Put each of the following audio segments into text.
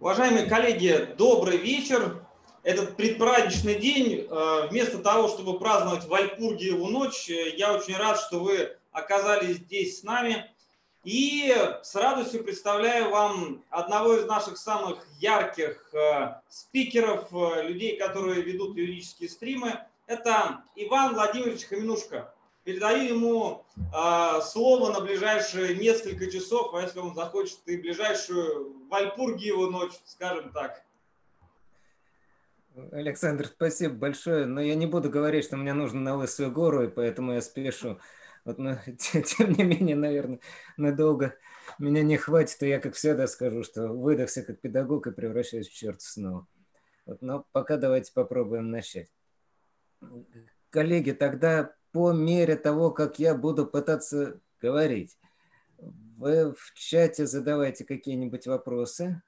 Уважаемые коллеги, добрый вечер. Этот предпраздничный день, э, вместо того, чтобы праздновать Вальпургиеву ночь, э, я очень рад, что вы оказались здесь с нами. И с радостью представляю вам одного из наших самых ярких э, спикеров, людей, которые ведут юридические стримы. Это Иван Владимирович Хаминушка передаю ему э, слово на ближайшие несколько часов, а если он захочет и ближайшую Вальпургиеву ночь, скажем так. Александр, спасибо большое, но я не буду говорить, что мне нужно на Лысую гору, и поэтому я спешу. Вот, но, тем не менее, наверное, надолго меня не хватит, и я, как всегда, скажу, что выдохся как педагог и превращаюсь в черт снова. Вот, но пока давайте попробуем начать. Коллеги, тогда по мере того, как я буду пытаться говорить. Вы в чате задавайте какие-нибудь вопросы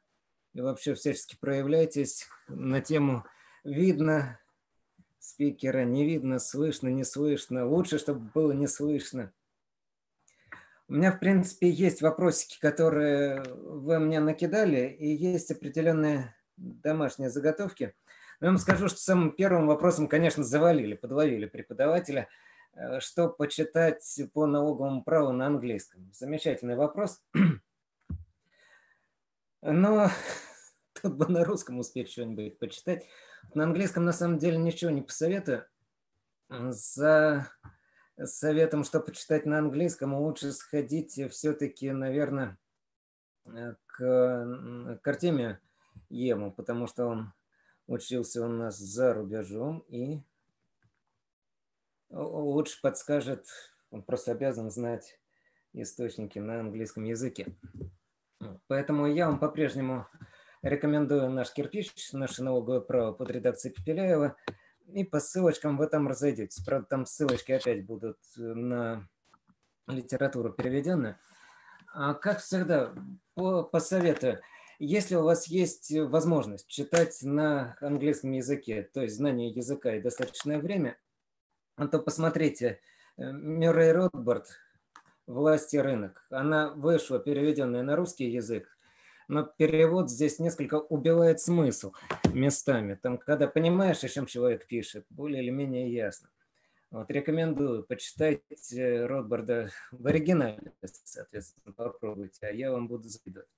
и вообще всячески проявляйтесь на тему «Видно спикера, не видно, слышно, не слышно». Лучше, чтобы было не слышно. У меня, в принципе, есть вопросики, которые вы мне накидали, и есть определенные домашние заготовки. Но я вам скажу, что самым первым вопросом, конечно, завалили, подловили преподавателя – что почитать по налоговому праву на английском? Замечательный вопрос. Но тут бы на русском успеть что-нибудь почитать. На английском на самом деле ничего не посоветую. За советом, что почитать на английском, лучше сходить все-таки, наверное, э, к, к Артемию Ему, потому что он учился у нас за рубежом и лучше подскажет, он просто обязан знать источники на английском языке. Поэтому я вам по-прежнему рекомендую наш кирпич, наше налоговое право под редакцией Пепеляева. И по ссылочкам вы там разойдетесь. Правда, там ссылочки опять будут на литературу переведены. А как всегда, по, посоветую, если у вас есть возможность читать на английском языке, то есть знание языка и достаточное время, то посмотрите, э, Мюррей Ротбард «Власть и рынок». Она вышла, переведенная на русский язык, но перевод здесь несколько убивает смысл местами. Там, когда понимаешь, о чем человек пишет, более или менее ясно. Вот, рекомендую почитать Ротбарда в оригинале, соответственно, попробуйте, а я вам буду завидовать.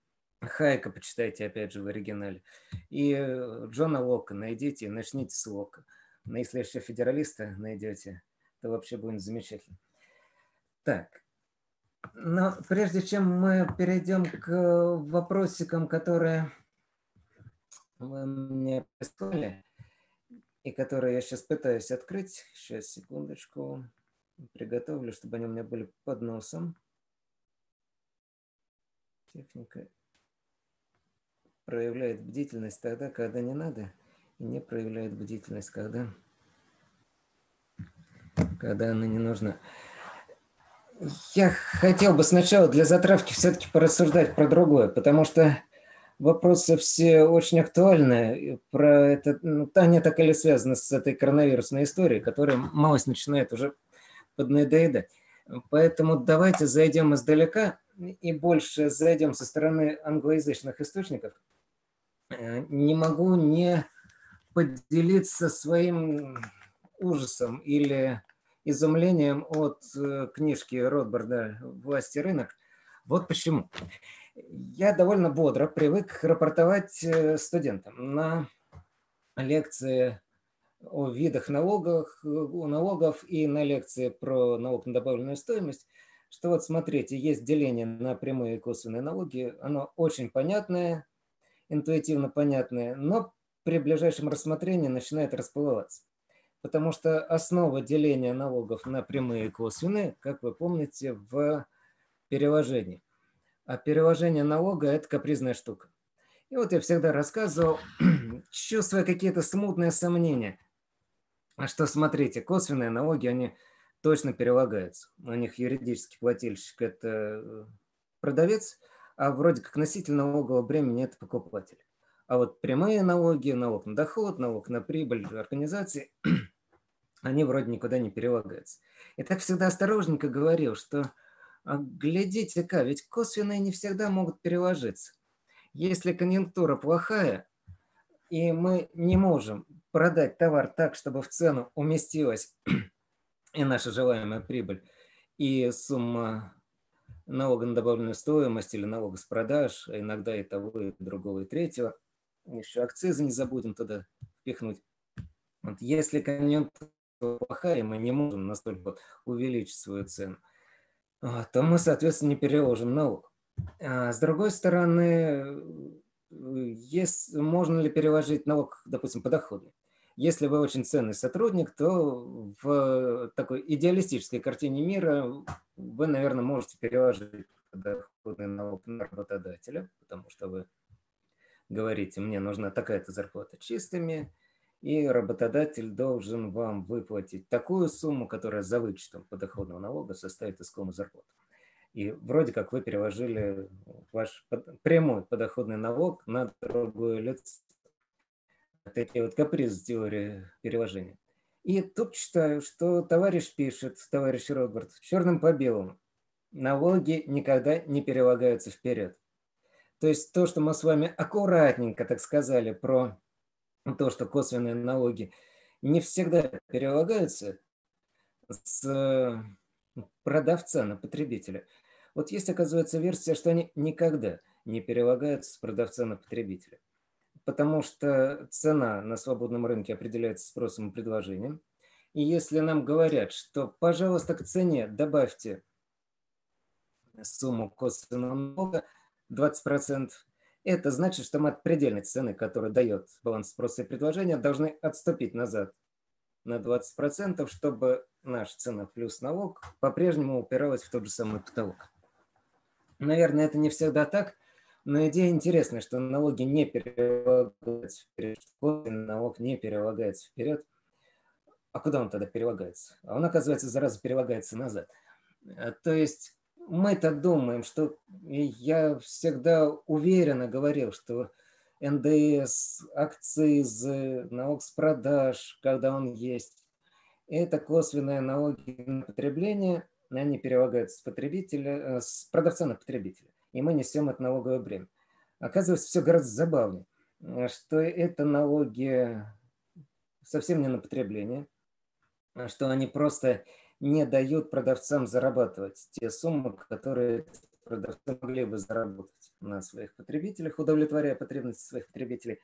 Хайка почитайте, опять же, в оригинале. И э, Джона Лока найдите, начните с Лока. Но если еще федералиста найдете, то вообще будет замечательно. Так, но прежде чем мы перейдем к вопросикам, которые вы мне прислали, и которые я сейчас пытаюсь открыть, сейчас, секундочку, приготовлю, чтобы они у меня были под носом. Техника проявляет бдительность тогда, когда не надо – не проявляет бдительность, когда, когда она не нужна. Я хотел бы сначала для затравки все-таки порассуждать про другое, потому что вопросы все очень актуальны. Про это, ну, они так или связаны с этой коронавирусной историей, которая малость начинает уже поднадоедать. Поэтому давайте зайдем издалека и больше зайдем со стороны англоязычных источников. Э, не могу не поделиться своим ужасом или изумлением от э, книжки Ротбарда «Власть и рынок». Вот почему. Я довольно бодро привык рапортовать э, студентам на лекции о видах налогов, о налогов и на лекции про налог на добавленную стоимость, что вот смотрите, есть деление на прямые и косвенные налоги, оно очень понятное, интуитивно понятное, но при ближайшем рассмотрении начинает расплываться. Потому что основа деления налогов на прямые и косвенные, как вы помните, в переложении. А переложение налога – это капризная штука. И вот я всегда рассказывал, чувствуя какие-то смутные сомнения, а что, смотрите, косвенные налоги, они точно перелагаются. У них юридический плательщик – это продавец, а вроде как носитель налогового бремени – это покупатель. А вот прямые налоги, налог на доход, налог на прибыль организации, они вроде никуда не перелагаются. И так всегда осторожненько говорил, что а глядите-ка, ведь косвенные не всегда могут переложиться. Если конъюнктура плохая, и мы не можем продать товар так, чтобы в цену уместилась и наша желаемая прибыль, и сумма налога на добавленную стоимость или налога с продаж, а иногда и того, и другого, и третьего. Еще акцизы не забудем туда впихнуть. Вот если конъюнктура плохая, мы не можем настолько увеличить свою цену, то мы, соответственно, не переложим налог. А с другой стороны, есть, можно ли переложить налог, допустим, подоходный? Если вы очень ценный сотрудник, то в такой идеалистической картине мира вы, наверное, можете переложить подоходный налог на работодателя, потому что вы говорите, мне нужна такая-то зарплата чистыми, и работодатель должен вам выплатить такую сумму, которая за вычетом подоходного налога составит искомую зарплату. И вроде как вы переложили ваш прямой подоходный налог на другое лицо. Такие вот капризы теории переложения. И тут читаю, что товарищ пишет, товарищ Роберт, черным по белому. Налоги никогда не перелагаются вперед. То есть то, что мы с вами аккуратненько так сказали про то, что косвенные налоги не всегда перелагаются с продавца на потребителя. Вот есть, оказывается, версия, что они никогда не перелагаются с продавца на потребителя. Потому что цена на свободном рынке определяется спросом и предложением. И если нам говорят, что, пожалуйста, к цене добавьте сумму косвенного налога 20%, это значит, что мы от предельной цены, которую дает баланс спроса и предложения, должны отступить назад на 20%, чтобы наша цена плюс налог по-прежнему упиралась в тот же самый потолок. Наверное, это не всегда так, но идея интересная, что налоги не перелагаются вперед, налог не перелагается вперед. А куда он тогда перелагается? А он, оказывается, зараза перелагается назад. А, то есть мы-то думаем, что я всегда уверенно говорил, что НДС, акцизы, налог с продаж, когда он есть, это косвенные налоги на потребление, они перелагаются с потребителя, э, с продавца на потребителя, и мы несем это налоговое бремя. Оказывается, все гораздо забавнее, э, что это налоги совсем не на потребление, а что они просто не дают продавцам зарабатывать те суммы, которые продавцы могли бы заработать на своих потребителях, удовлетворяя потребности своих потребителей.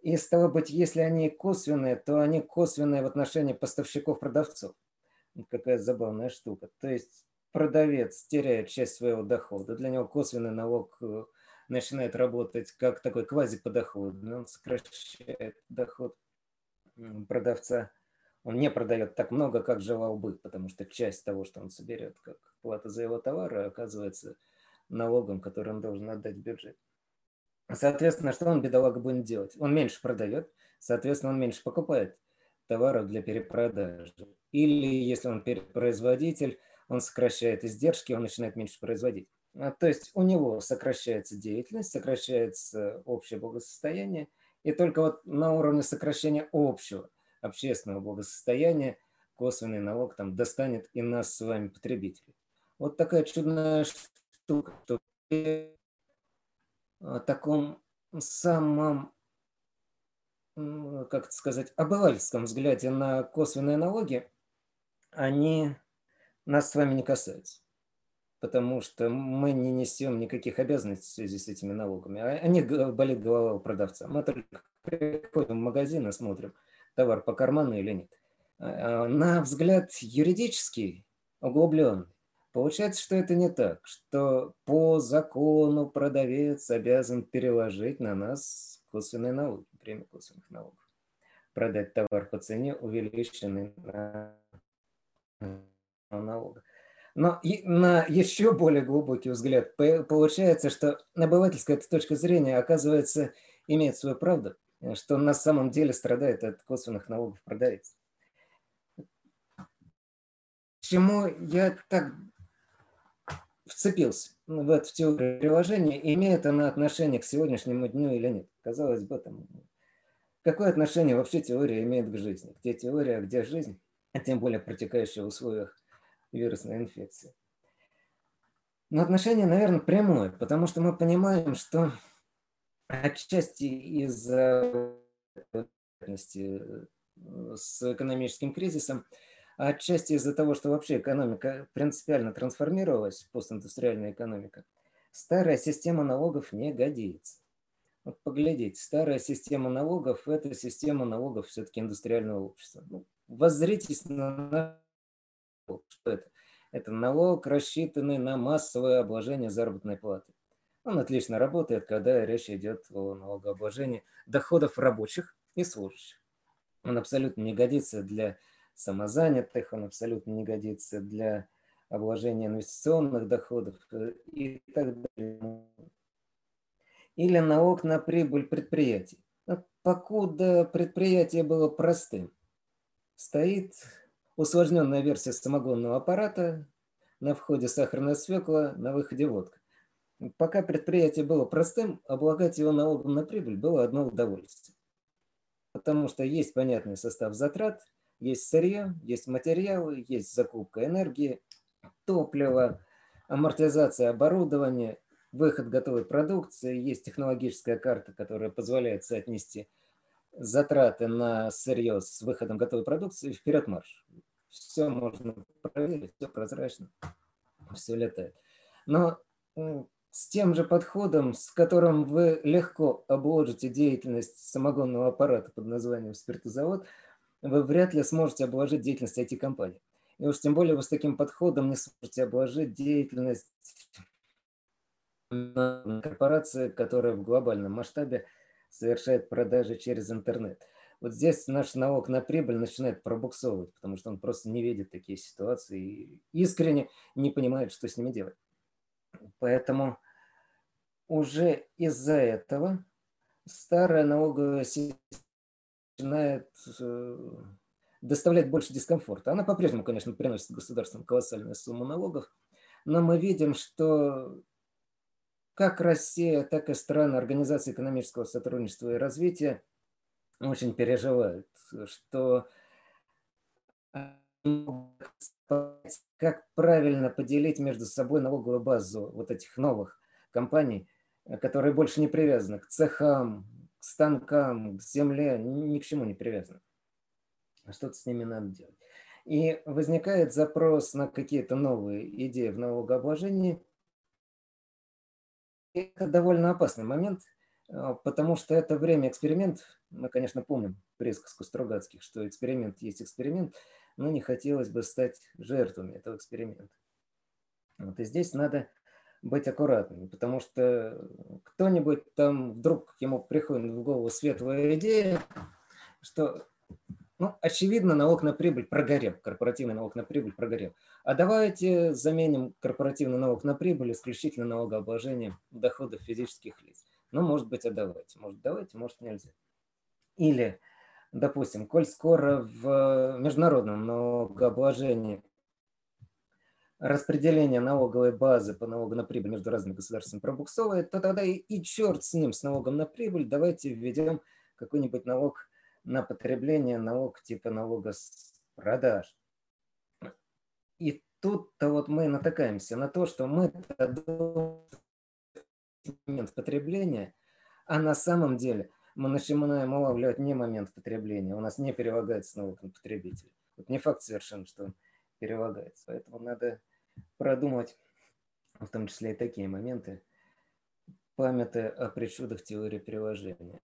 И стало быть, если они косвенные, то они косвенные в отношении поставщиков-продавцов. Какая забавная штука. То есть продавец теряет часть своего дохода, для него косвенный налог э, начинает работать как такой квазиподоходный, он сокращает доход продавца – он не продает так много, как желал бы, потому что часть того, что он соберет как плата за его товары, оказывается налогом, который он должен отдать в бюджет. Соответственно, что он, бедолага, будет делать? Он меньше продает, соответственно, он меньше покупает товаров для перепродажи. Или, если он производитель, он сокращает издержки, он начинает меньше производить. А, то есть у него сокращается деятельность, сокращается общее благосостояние, и только вот на уровне сокращения общего общественного благосостояния косвенный налог там достанет и нас с вами, потребителей. Вот такая чудная штука, что при таком самом, как это сказать, обывательском взгляде на косвенные налоги, они нас с вами не касаются. Потому что мы не несем никаких обязанностей в связи с этими налогами. А они болит голова у продавца. Мы только приходим в магазин и смотрим – товар по карману или нет. А, а, на взгляд юридический, углубленный, получается, что это не так, что по закону продавец обязан переложить на нас косвенные налоги, премию косвенных налогов. Продать товар по цене, увеличенный на налога. Но на еще более глубокий взгляд получается, что обывательская точка зрения, оказывается, имеет свою правду, что на самом деле страдает от косвенных налогов продавец. Почему я так вцепился в эту теорию приложения, имеет она отношение к сегодняшнему дню или нет? Казалось бы, там, какое отношение вообще теория имеет к жизни? Где теория, где жизнь, а тем более протекающая в условиях вирусной инфекции. Но отношение, наверное, прямое, потому что мы понимаем, что отчасти из-за с экономическим кризисом, а отчасти из-за того, что вообще экономика принципиально трансформировалась, постиндустриальная экономика, старая система налогов не годится. Вот поглядите, старая система налогов – это система налогов все-таки индустриального общества. Ну, воззритесь на что это? Это налог, рассчитанный на массовое обложение заработной платы. Он отлично работает, когда речь идет о налогообложении доходов рабочих и служащих. Он абсолютно не годится для самозанятых, он абсолютно не годится для обложения инвестиционных доходов э, и так далее. Или налог на прибыль предприятий. Покуда предприятие было простым, стоит усложненная версия самогонного аппарата, на входе сахарная свекла, на выходе водка. Пока предприятие было простым, облагать его налогом на прибыль было одно удовольствие. Потому что есть понятный состав затрат, есть сырье, есть материалы, есть закупка энергии, топлива, амортизация оборудования, выход готовой продукции, есть технологическая карта, которая позволяет соотнести затраты на сырье с выходом готовой продукции, вперед марш. Все можно проверить, все прозрачно, все летает. Но с тем же подходом, с которым вы легко обложите деятельность самогонного аппарата под названием спиртозавод, вы вряд ли сможете обложить деятельность IT-компании. И уж тем более вы с таким подходом не сможете обложить деятельность корпорации, которая в глобальном масштабе совершает продажи через интернет. Вот здесь наш налог на прибыль начинает пробуксовывать, потому что он просто не видит такие ситуации и искренне не понимает, что с ними делать. Поэтому уже из-за этого старая налоговая система начинает э, доставлять больше дискомфорта. Она по-прежнему, конечно, приносит государствам колоссальную сумму налогов, но мы видим, что как Россия, так и страны Организации экономического сотрудничества и развития очень переживают, что как правильно поделить между собой налоговую базу вот этих новых компаний, которые больше не привязаны к цехам, к станкам, к земле, ни к чему не привязаны. А что-то с ними надо делать. И возникает запрос на какие-то новые идеи в налогообложении – это довольно опасный момент, а, потому что это время экспериментов. Мы, конечно, помним присказку Стругацких, что эксперимент есть эксперимент, но не хотелось бы стать жертвами этого эксперимента. Вот и здесь надо быть аккуратным, потому что кто-нибудь там вдруг ему приходит в голову светлая идея, что ну, очевидно, налог на прибыль прогорел, корпоративный налог на прибыль прогорел. А давайте заменим корпоративный налог на прибыль исключительно налогообложением доходов физических лиц. Ну, может быть, а давайте. Может, давайте, может, нельзя. Или, допустим, коль скоро в международном налогообложении распределение налоговой базы по налогу на прибыль между разными государствами пробуксовывает, то тогда и, и черт с ним, с налогом на прибыль, давайте введем какой-нибудь налог на потребление налог типа налога с продаж. И тут-то вот мы натыкаемся на то, что мы момент потребления, а на самом деле мы начинаем улавливать не момент потребления, у нас не перелагается налог на потребителя. Вот не факт совершенно, что он перелагается. Поэтому надо продумать, в том числе и такие моменты, памяти о причудах теории приложения.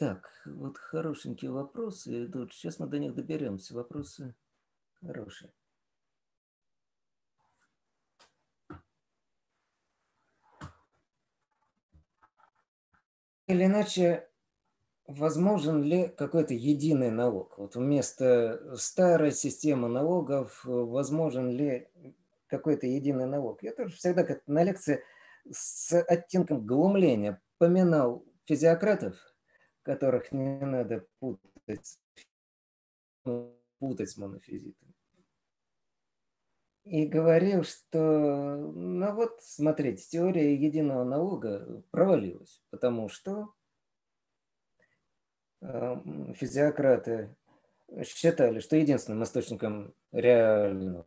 Так, вот хорошенькие вопросы идут. Сейчас мы до них доберемся. Вопросы хорошие. Или иначе, возможен ли какой-то единый налог? Вот вместо старой системы налогов, возможен ли какой-то единый налог? Я тоже всегда как на лекции с оттенком глумления поминал физиократов, которых не надо путать, путать с монофизитами. И говорил, что, ну вот, смотрите, теория единого налога провалилась, потому что эм, физиократы считали, что единственным источником реального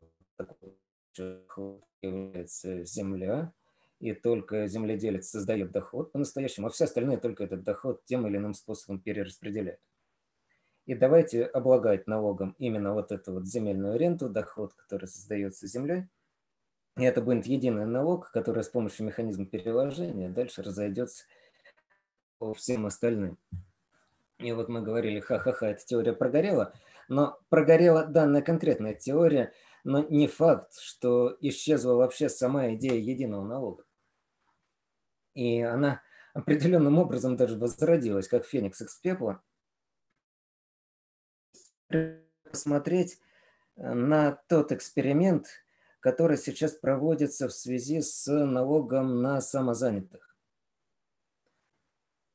является земля, и только земледелец создает доход по-настоящему, а все остальные только этот доход тем или иным способом перераспределяют. И давайте облагать налогом именно вот эту вот земельную ренту, доход, который создается землей. И это будет единый налог, который с помощью механизма переложения дальше разойдется по всем остальным. И вот мы говорили, ха-ха-ха, эта теория прогорела, но прогорела данная конкретная теория, но не факт, что исчезла вообще сама идея единого налога. И она определенным образом даже возродилась, как феникс из пепла. Посмотреть э, на тот эксперимент, который сейчас проводится в связи с налогом на самозанятых.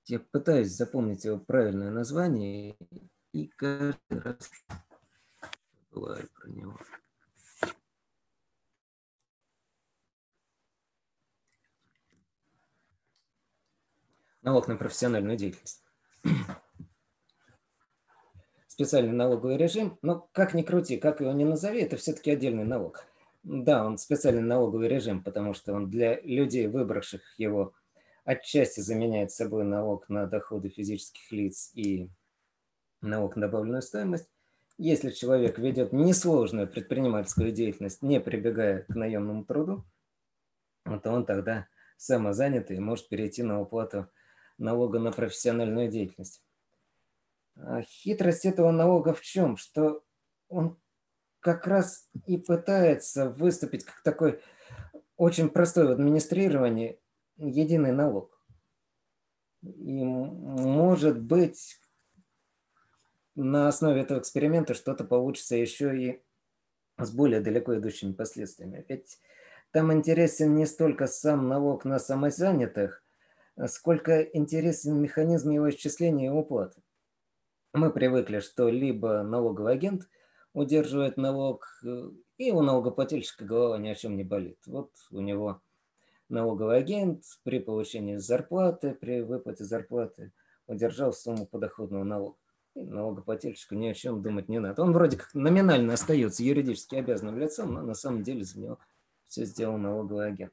Я пытаюсь запомнить его правильное название и каждый раз забываю про него. налог на профессиональную деятельность. Специальный налоговый режим, но как ни крути, как его ни назови, это все-таки отдельный налог. Да, он специальный налоговый режим, потому что он для людей, выбравших его, отчасти заменяет собой налог на доходы физических лиц и налог на добавленную стоимость. Если человек ведет несложную предпринимательскую деятельность, не прибегая к наемному труду, то он тогда самозанятый может перейти на уплату налога на профессиональную деятельность. А хитрость этого налога в чем? Что он как раз и пытается выступить как такой очень простой в администрировании единый налог. И может быть на основе этого эксперимента что-то получится еще и с более далеко идущими последствиями. Ведь там интересен не столько сам налог на самозанятых, сколько интересен механизм его исчисления и уплаты. Мы привыкли, что либо налоговый агент удерживает налог, э, и у налогоплательщика голова ни о чем не болит. Вот у него налоговый агент при получении зарплаты, при выплате зарплаты удержал сумму подоходного налога. И налогоплательщику ни о чем думать не надо. Он вроде как номинально остается юридически обязанным лицом, но на самом деле за него все сделал налоговый агент.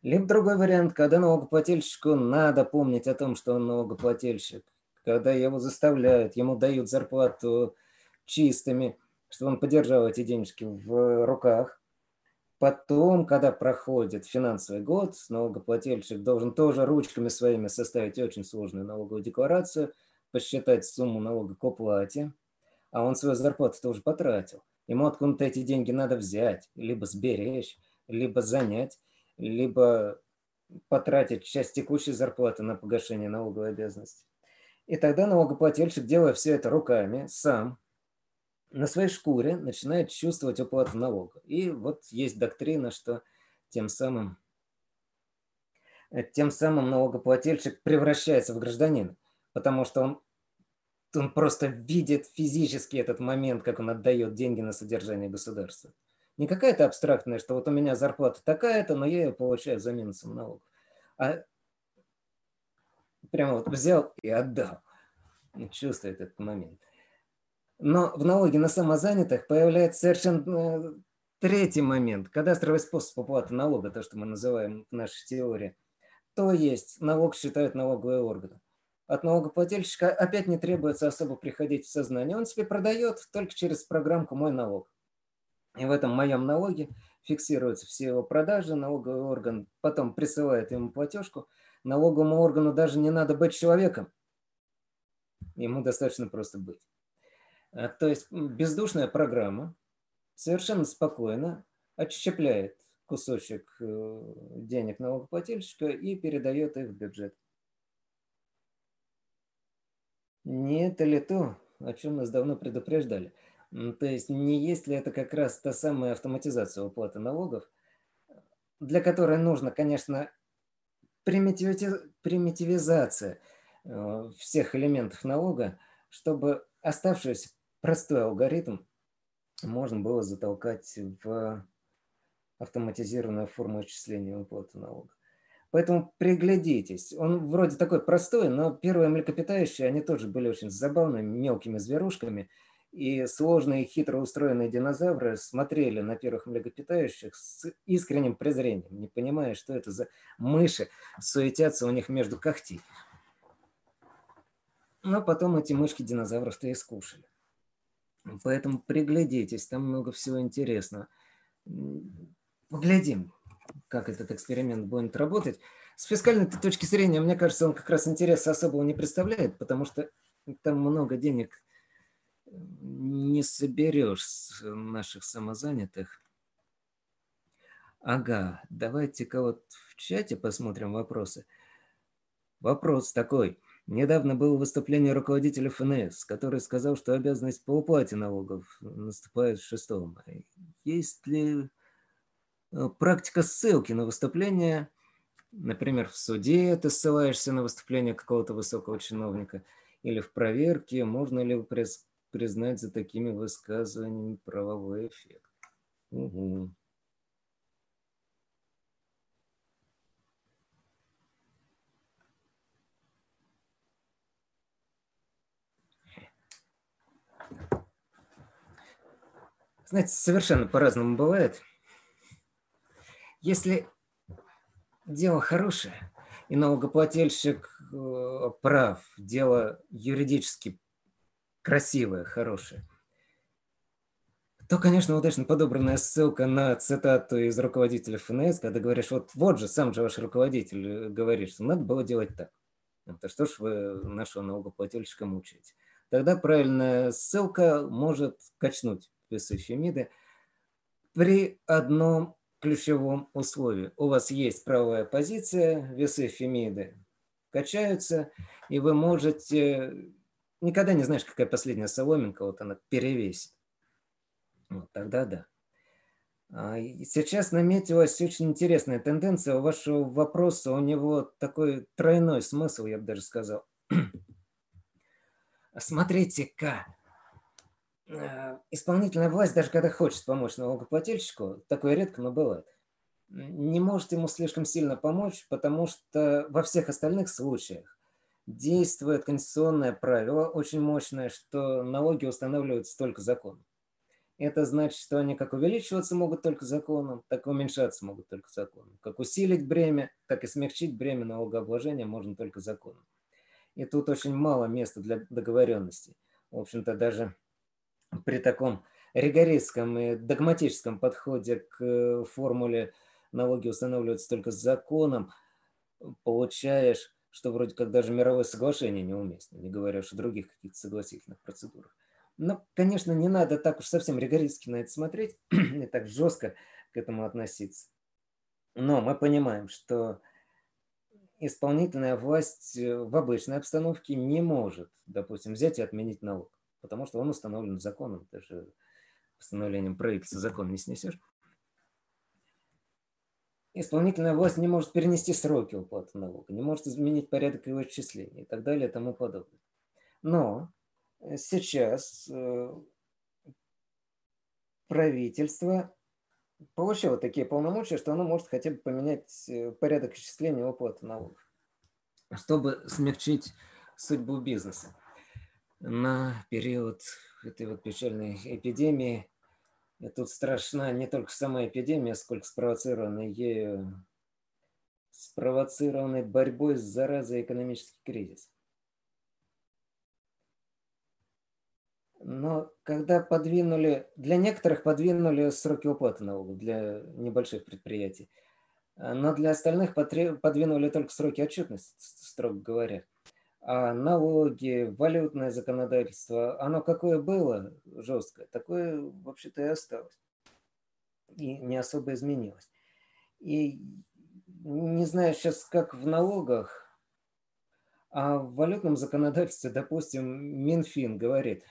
Либо другой вариант, когда налогоплательщику надо помнить о том, что он налогоплательщик, когда его заставляют, ему дают зарплату чистыми, чтобы он подержал эти денежки в руках. Потом, когда проходит финансовый год, налогоплательщик должен тоже ручками своими составить очень сложную налоговую декларацию, посчитать сумму налога к оплате, а он свою зарплату тоже потратил. Ему откуда-то эти деньги надо взять, либо сберечь, либо занять либо потратить часть текущей зарплаты на погашение налоговой обязанности. И тогда налогоплательщик, делая все это руками, сам, на своей шкуре начинает чувствовать уплату налога. И вот есть доктрина, что тем самым, тем самым налогоплательщик превращается в гражданина, потому что он, он просто видит физически этот момент, как он отдает деньги на содержание государства. Не какая-то абстрактная, что вот у меня зарплата такая-то, но я ее получаю за минусом налогов. А прямо вот взял и отдал. И чувствует этот момент. Но в налоге на самозанятых появляется совершенно э, третий момент. Кадастровый способ уплаты налога, то, что мы называем в нашей теории, то есть налог считают налоговые органы. От налогоплательщика опять не требуется особо приходить в сознание. Он себе продает только через программку «Мой налог». И в этом моем налоге фиксируются все его продажи, налоговый орган потом присылает ему платежку. Налоговому органу даже не надо быть человеком. Ему достаточно просто быть. А, то есть бездушная программа совершенно спокойно отщепляет кусочек э, денег налогоплательщика и передает их в бюджет. Не это ли то, о чем нас давно предупреждали – то есть не есть ли это как раз та самая автоматизация уплаты налогов, для которой нужно, конечно, примитивизация э, всех элементов налога, чтобы оставшийся простой алгоритм можно было затолкать в автоматизированную форму исчисления уплаты налога. Поэтому приглядитесь. Он вроде такой простой, но первые млекопитающие, они тоже были очень забавными, мелкими зверушками. И сложные, хитро устроенные динозавры смотрели на первых млекопитающих с искренним презрением, не понимая, что это за мыши суетятся у них между когтей. Но потом эти мышки динозавров-то и скушали. Поэтому приглядитесь, там много всего интересного. Поглядим, как этот эксперимент будет работать. С фискальной точки зрения, мне кажется, он как раз интереса особого не представляет, потому что там много денег не соберешь наших самозанятых. Ага, давайте-ка вот в чате посмотрим вопросы. Вопрос такой. Недавно было выступление руководителя ФНС, который сказал, что обязанность по уплате налогов наступает 6 мая. Есть ли Э, практика ссылки на выступление, например, в суде ты ссылаешься на выступление какого-то высокого чиновника, или в проверке, можно ли признать за такими высказываниями правовой эффект. Угу. Знаете, совершенно по-разному бывает. Если дело хорошее, и налогоплательщик э, прав, дело юридически красивое, хорошее, то, конечно, удачно подобранная ссылка на цитату из руководителя ФНС, когда говоришь, вот, вот же, сам же ваш руководитель э, говорит, что надо было делать так. Это что ж вы нашего налогоплательщика мучаете? Тогда правильная ссылка может качнуть весы Фемиды при одном ключевом условии. У вас есть правая позиция, весы Фемиды качаются, и вы можете... Никогда не знаешь, какая последняя соломинка, вот она перевесит. Вот тогда да. А сейчас наметилась очень интересная тенденция. У вашего вопроса у него такой тройной смысл, я бы даже сказал. Смотрите-ка, Э, исполнительная власть, даже когда хочет помочь налогоплательщику, такое редко, но бывает, не может ему слишком сильно помочь, потому что во всех остальных случаях действует конституционное правило, очень мощное, что налоги устанавливаются только законом. Это значит, что они как увеличиваться могут только законом, так и уменьшаться могут только законом. Как усилить бремя, так и смягчить бремя налогообложения можно только законом. И тут очень мало места для договоренности. В общем-то, даже при таком ригористском и догматическом подходе к э, формуле налоги устанавливаются только законом, получаешь, что вроде как даже мировое соглашение неуместно, не говоря уж о других каких-то согласительных процедурах. Но, конечно, не надо так уж совсем ригористски на это смотреть и так жестко к этому относиться. Но мы понимаем, что исполнительная власть э, в обычной обстановке не может, допустим, взять и отменить налог потому что он установлен законом. Ты же постановлением правительства закон не снесешь. Исполнительная власть не может перенести сроки уплаты налога, не может изменить порядок его отчисления и так далее и тому подобное. Но сейчас э, правительство получило такие полномочия, что оно может хотя бы поменять э, порядок отчисления уплаты налогов, чтобы смягчить судьбу бизнеса на период этой вот печальной эпидемии. И тут страшна не только сама эпидемия, сколько спровоцированной ею, спровоцированной борьбой с заразой экономический кризис. Но когда подвинули, для некоторых подвинули сроки уплаты налогов, для небольших предприятий, но для остальных подвинули только сроки отчетности, строго говоря а налоги, валютное законодательство, оно какое было жесткое, такое вообще-то и осталось. И не особо изменилось. И не знаю сейчас, как в налогах, а в валютном законодательстве, допустим, Минфин говорит,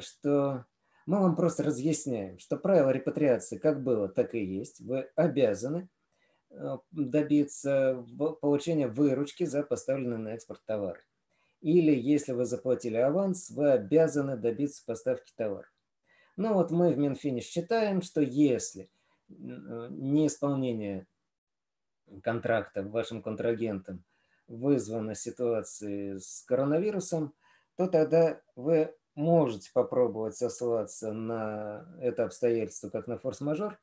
что мы вам просто разъясняем, что правило репатриации как было, так и есть. Вы обязаны э, добиться получения выручки за поставленные на экспорт товары. Или если вы заплатили аванс, вы обязаны добиться поставки товара. Ну вот мы в Минфине считаем, что если неисполнение контракта вашим контрагентам вызвана ситуацией с коронавирусом, то тогда вы можете попробовать сослаться на это обстоятельство как на форс-мажор,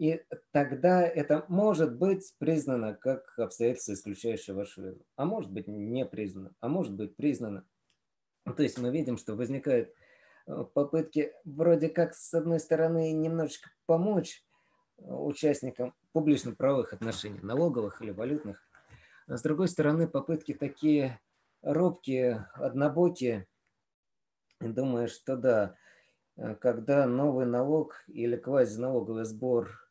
и тогда это может быть признано как обстоятельство, исключающее вашу вину. А может быть не признано, а может быть признано. То есть мы видим, что возникают э, попытки вроде как с одной стороны немножечко помочь э, участникам публично-правовых отношений, налоговых или валютных, а с другой стороны попытки такие робкие, однобокие, думаю, что да, э, когда новый налог или квазиналоговый сбор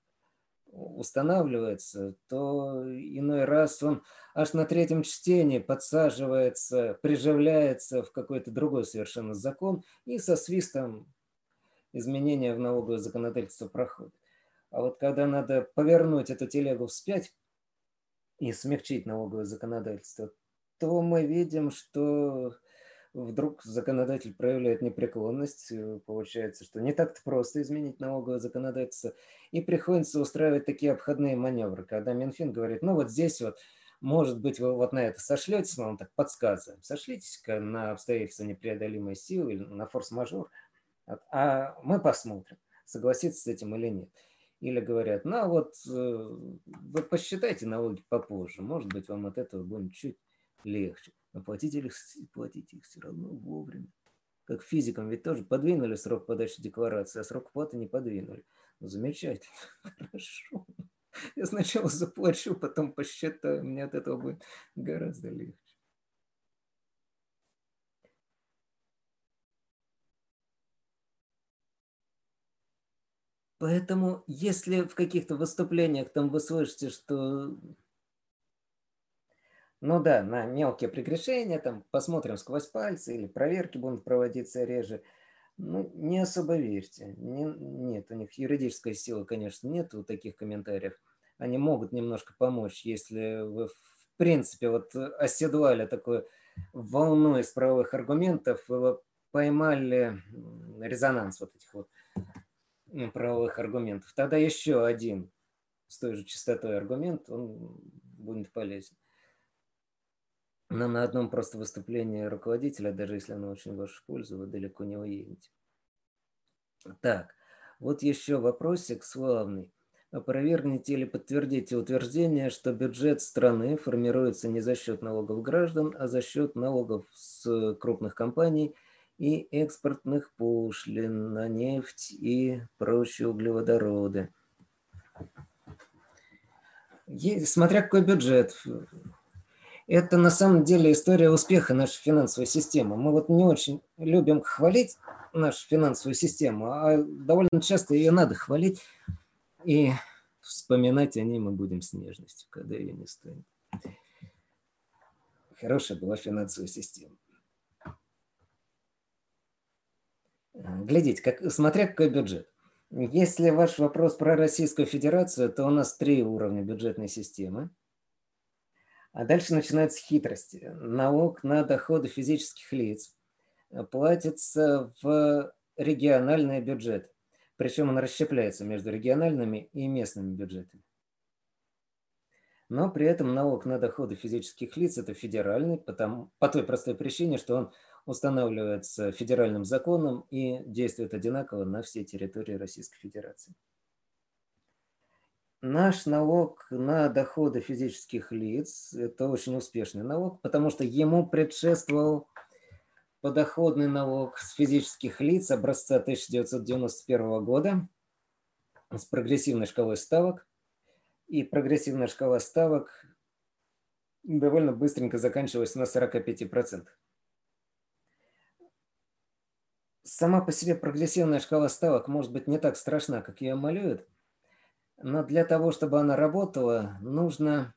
устанавливается, то иной раз он аж на третьем чтении подсаживается, приживляется в какой-то другой совершенно закон и со свистом изменения в налоговое законодательство проходит. А вот когда надо повернуть эту телегу вспять и смягчить налоговое законодательство, то мы видим, что вдруг законодатель проявляет непреклонность, э, получается, что не так-то просто изменить налоговое законодательство, и приходится устраивать такие обходные маневры, когда Минфин говорит, ну вот здесь вот, может быть, вы вот на это сошлетесь, мы вам так подсказываем, сошлитесь-ка на обстоятельства непреодолимой силы или на форс-мажор, а мы посмотрим, согласится с этим или нет. Или говорят, ну вот э, вы посчитайте налоги попозже, может быть, вам от этого будет чуть легче. Но платить их, платить их все равно вовремя. Как физикам ведь тоже подвинули срок подачи декларации, а срок платы не подвинули. Ну, замечательно, хорошо. Я сначала заплачу, потом посчитаю, мне от этого будет гораздо легче. Поэтому, если в каких-то выступлениях там вы слышите, что ну да, на мелкие прегрешения, там посмотрим сквозь пальцы или проверки будут проводиться реже. Ну, не особо верьте. Не, нет, у них юридической силы, конечно, нет у таких комментариев. Они могут немножко помочь, если вы в принципе вот оседлали такую волну из правовых аргументов, вы поймали резонанс вот этих вот правовых аргументов. Тогда еще один с той же частотой аргумент, он будет полезен. Но на одном просто выступлении руководителя, даже если оно очень вашу пользу, вы далеко не уедете. Так, вот еще вопросик славный. Опровергните или подтвердите утверждение, что бюджет страны формируется не за счет налогов граждан, а за счет налогов с крупных компаний и экспортных пошлин на нефть и прочие углеводороды. Смотря какой бюджет это на самом деле история успеха нашей финансовой системы. Мы вот не очень любим хвалить нашу финансовую систему, а довольно часто ее надо хвалить, и вспоминать о ней мы будем с нежностью, когда ее не станет. Хорошая была финансовая система. Глядите, как, смотря какой бюджет. Если ваш вопрос про Российскую Федерацию, то у нас три уровня бюджетной системы. А дальше начинаются хитрости. Налог на доходы физических лиц платится в региональные бюджеты. Причем он расщепляется между региональными и местными бюджетами. Но при этом налог на доходы физических лиц – это федеральный, потому, по той простой причине, что он устанавливается федеральным законом и действует одинаково на всей территории Российской Федерации наш налог на доходы физических лиц – это очень успешный налог, потому что ему предшествовал подоходный налог с физических лиц образца 1991 года с прогрессивной шкалой ставок. И прогрессивная шкала ставок довольно быстренько заканчивалась на 45%. Сама по себе прогрессивная шкала ставок может быть не так страшна, как ее малюют – но для того, чтобы она работала, нужно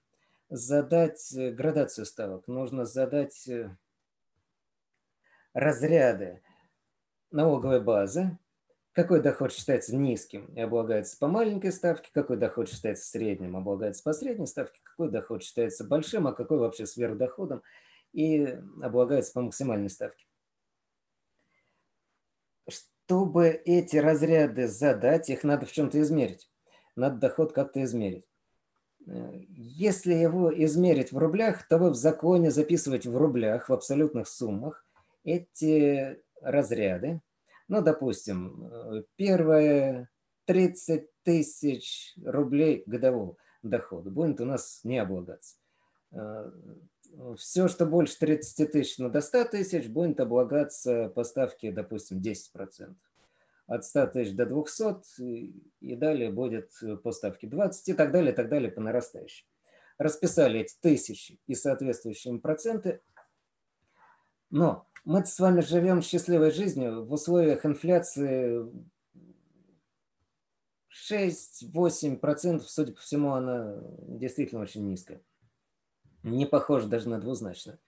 задать э, градацию ставок, нужно задать э, разряды налоговой базы, какой доход считается низким и облагается по маленькой ставке, какой доход считается средним, облагается по средней ставке, какой доход считается большим, а какой вообще сверхдоходом и облагается по максимальной ставке. Чтобы эти разряды задать, их надо в чем-то измерить надо доход как-то измерить. Если его измерить в рублях, то вы в законе записывать в рублях, в абсолютных суммах, эти разряды. Ну, допустим, первое 30 тысяч рублей годового дохода будет у нас не облагаться. Все, что больше 30 тысяч, но до 100 тысяч, будет облагаться по ставке, допустим, 10% от 100 тысяч до 200, и далее будет по ставке 20 и так далее, и так далее по нарастающей. Расписали эти тысячи и соответствующие им проценты. Но мы с вами живем счастливой жизнью в условиях инфляции 6-8%, судя по всему, она действительно очень низкая. Не похожа даже на двузначную.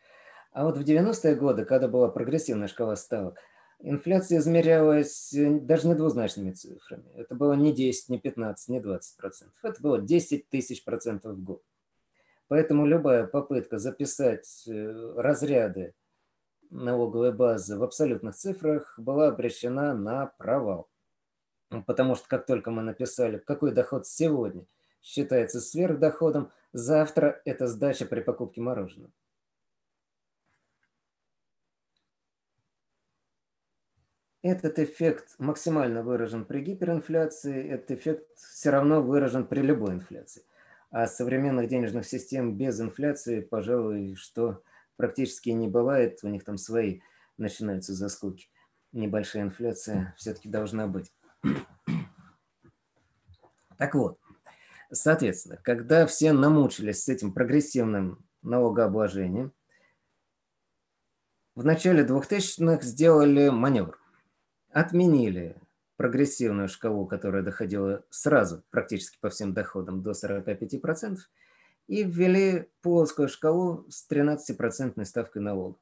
А вот в 90-е годы, когда была прогрессивная шкала ставок – Инфляция измерялась э, даже не двузначными цифрами. Это было не 10, не 15, не 20 процентов. Это было 10 тысяч процентов в год. Поэтому любая попытка записать э, разряды налоговой базы в абсолютных цифрах была обречена на провал. Потому что как только мы написали, какой доход сегодня считается сверхдоходом, завтра это сдача при покупке мороженого. Этот эффект максимально выражен при гиперинфляции, этот эффект все равно выражен при любой инфляции. А современных денежных систем без инфляции, пожалуй, что практически не бывает, у них там свои начинаются заскоки. Небольшая инфляция все-таки должна быть. Так вот, соответственно, когда все намучились с этим прогрессивным налогообложением, в начале 2000-х сделали маневр отменили прогрессивную шкалу, которая доходила сразу практически по всем доходам до 45%, и ввели плоскую шкалу с 13% ставкой налога.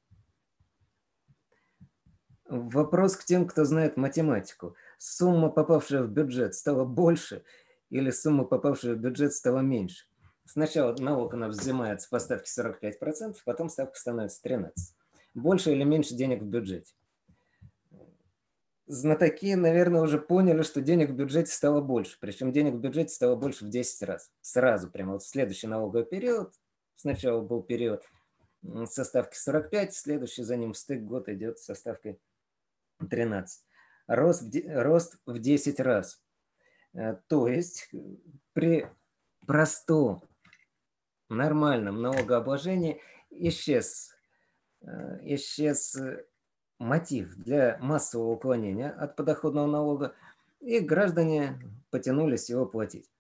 Вопрос к тем, кто знает математику. Сумма, попавшая в бюджет, стала больше или сумма, попавшая в бюджет, стала меньше? Сначала налог у нас взимается по ставке 45%, потом ставка становится 13%. Больше или меньше денег в бюджете? Знатоки, наверное, уже поняли, что денег в бюджете стало больше. Причем денег в бюджете стало больше в 10 раз. Сразу, прямо вот в следующий налоговый период. Сначала был период со ставкой 45, следующий за ним стык год идет со ставкой 13. Рост рост в 10 раз. Э, то есть при простом, нормальном налогообложении исчез, э, исчез мотив для массового уклонения от подоходного налога, и граждане потянулись его платить.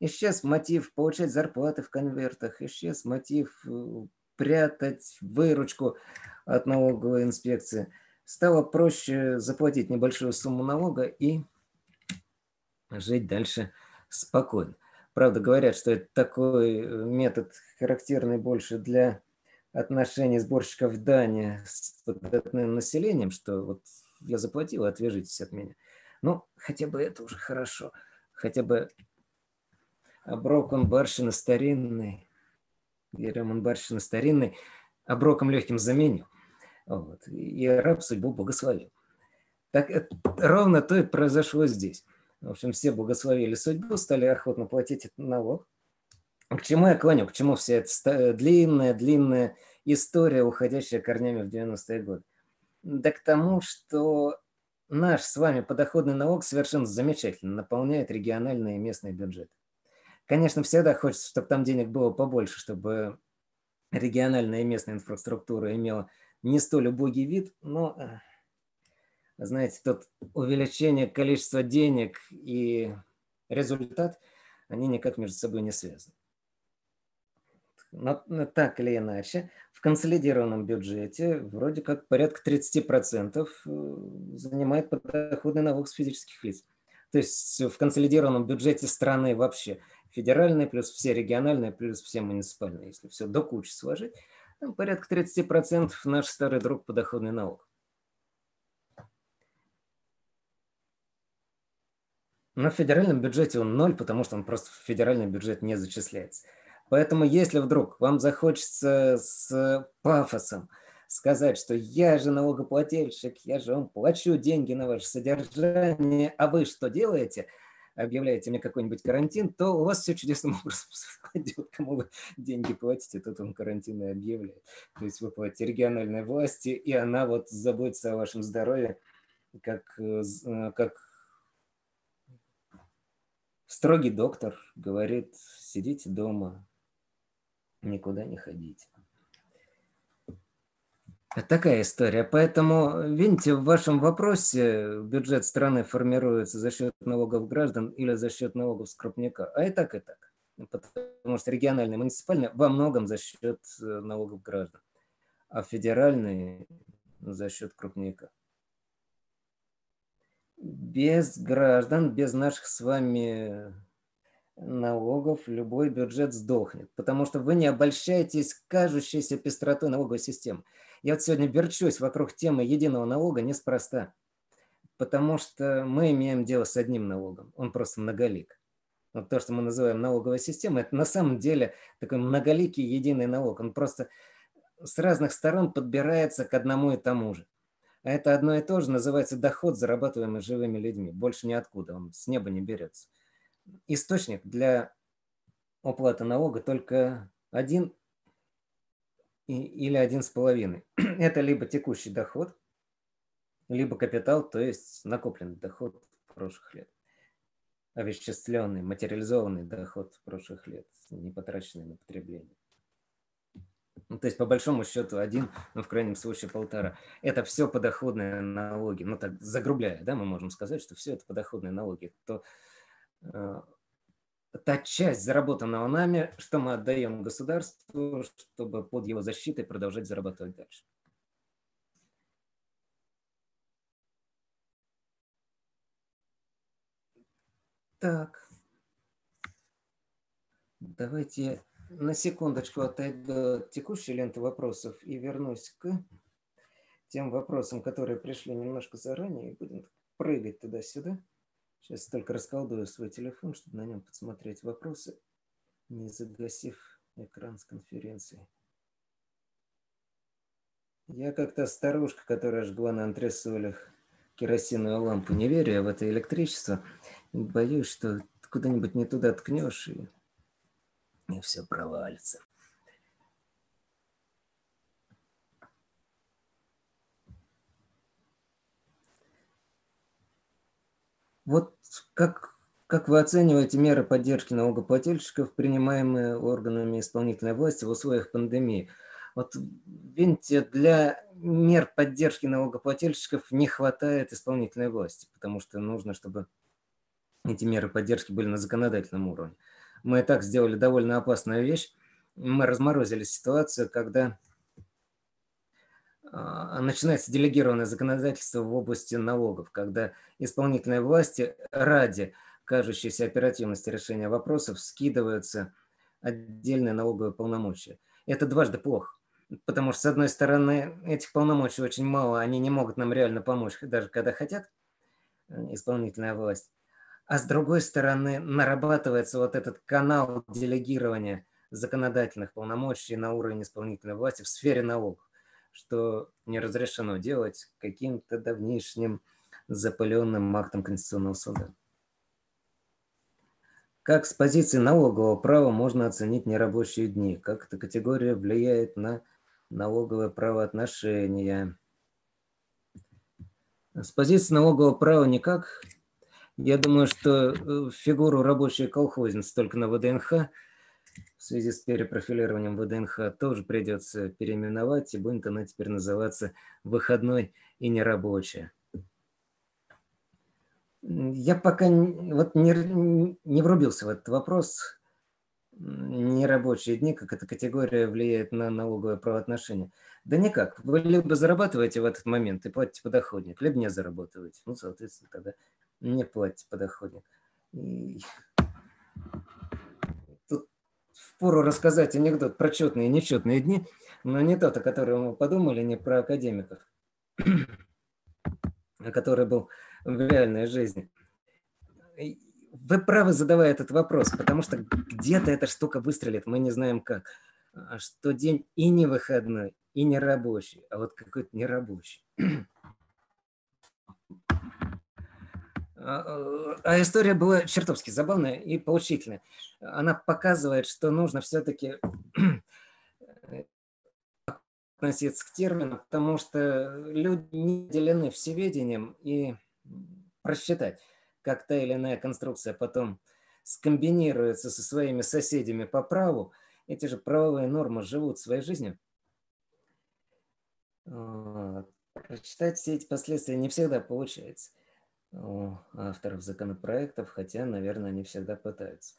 Исчез мотив получать зарплаты в конвертах, исчез мотив э, прятать выручку от налоговой инспекции. Стало проще заплатить небольшую сумму налога и жить дальше спокойно. Правда, говорят, что это такой э, метод характерный больше для отношений сборщиков дани с податным населением, что вот я заплатил, отвяжитесь от меня. Ну, хотя бы это уже хорошо. Хотя бы оброк он барщина старинный, Берем он барщина старинный, оброком легким заменил. Вот. И раб судьбу благословил. Так это, ровно то и произошло здесь. В общем, все благословили судьбу, стали охотно платить этот налог. К чему я клоню? К чему вся эта длинная-длинная история, уходящая корнями в 90-е годы? Да к тому, что наш с вами подоходный налог совершенно замечательно наполняет региональные и местные бюджеты. Конечно, всегда хочется, чтобы там денег было побольше, чтобы региональная и местная инфраструктура имела не столь убогий вид, но, э, знаете, тут увеличение количества денег и результат, они никак между собой не связаны так или иначе, в консолидированном бюджете вроде как порядка 30% э, занимает подоходный налог с физических лиц. То есть в консолидированном бюджете страны вообще федеральные плюс все региональные плюс все муниципальные, если все до кучи сложить, там порядка 30% наш старый друг подоходный налог. В федеральном бюджете он ноль, потому что он просто в федеральный бюджет не зачисляется. Поэтому если вдруг вам захочется с пафосом сказать, что я же налогоплательщик, я же вам плачу деньги на ваше содержание, а вы что делаете? объявляете мне какой-нибудь карантин, то у вас все чудесным образом совпадет, кому вы деньги платите, тот он карантин и объявляет. То есть вы платите региональной власти, и она вот заботится о вашем здоровье, как, э, э, как строгий доктор говорит, сидите дома, никуда не ходите. Такая история. Поэтому, видите, в вашем вопросе бюджет страны формируется за счет налогов граждан или за счет налогов с крупника. А и так, и так. Потому что региональные, муниципальные во многом за счет э, налогов граждан, а федеральные за счет крупника. Без граждан, без наших с вами налогов любой бюджет сдохнет, потому что вы не обольщаетесь кажущейся пестротой налоговой системы. Я вот сегодня верчусь вокруг темы единого налога неспроста, потому что мы имеем дело с одним налогом, он просто многолик. Вот то, что мы называем налоговой системой, это на самом деле такой многоликий единый налог. Он просто с разных сторон подбирается к одному и тому же. А это одно и то же называется доход, зарабатываемый живыми людьми. Больше ниоткуда, он с неба не берется. Источник для уплаты налога только один или один с половиной. Это либо текущий доход, либо капитал, то есть накопленный доход прошлых лет. Овеществленный, материализованный доход прошлых лет, не потраченный на потребление. Ну, то есть, по большому счету, один, ну, в крайнем случае, полтора. Это все подоходные налоги. Ну, так, загрубляя, да, мы можем сказать, что все это подоходные налоги. То э, та часть заработанного нами, что мы отдаем государству, чтобы под его защитой продолжать зарабатывать дальше. Так. Давайте на секундочку отойду от текущей ленты вопросов и вернусь к тем вопросам, которые пришли немножко заранее, и будем прыгать туда-сюда. Сейчас только расколдую свой телефон, чтобы на нем подсмотреть вопросы, не загасив экран с конференции. Я как-то старушка, которая жгла на антресолях керосиновую лампу, не верю в это электричество. Боюсь, что куда-нибудь не туда ткнешь, и, и все провалится. Вот как, как вы оцениваете меры поддержки налогоплательщиков, принимаемые органами исполнительной власти в условиях пандемии? Вот, видите, для мер поддержки налогоплательщиков не хватает исполнительной власти, потому что нужно, чтобы эти меры поддержки были на законодательном уровне. Мы и так сделали довольно опасную вещь. Мы разморозили ситуацию, когда начинается делегированное законодательство в области налогов, когда исполнительные власти ради кажущейся оперативности решения вопросов скидываются отдельные налоговые полномочия. Это дважды плохо, потому что, с одной стороны, этих полномочий очень мало, они не могут нам реально помочь, даже когда хотят, э, исполнительная власть. А с другой стороны, нарабатывается вот этот канал делегирования законодательных полномочий на уровень исполнительной власти в сфере налогов что не разрешено делать каким-то давнишним запыленным актом Конституционного суда. Как с позиции налогового права можно оценить нерабочие дни? Как эта категория влияет на налоговое правоотношения? С позиции налогового права никак. Я думаю, что э, фигуру рабочей колхозницы только на ВДНХ – в связи с перепрофилированием ВДНХ тоже придется переименовать, и будет она теперь называться «Выходной и нерабочая». Я пока вот не, не врубился в этот вопрос. Нерабочие дни, как эта категория влияет на налоговое правоотношение. Да никак. Вы либо зарабатываете в этот момент и платите подоходник, либо не зарабатываете. Ну, соответственно, тогда не платите подоходник. И впору рассказать анекдот про четные и нечетные дни, но не тот, о котором мы подумали, не про академиков, а который был в реальной жизни. Вы правы, задавая этот вопрос, потому что где-то эта штука выстрелит, мы не знаем как. А что день и не выходной, и не рабочий, а вот какой-то нерабочий. А, а история была чертовски забавная и поучительная. Она показывает, что нужно все-таки относиться к термину, потому что люди не делены всеведением и просчитать, как та или иная конструкция потом скомбинируется со своими соседями по праву, эти же правовые нормы живут своей жизнью. Прочитать все эти последствия не всегда получается у авторов законопроектов, хотя, наверное, они всегда пытаются.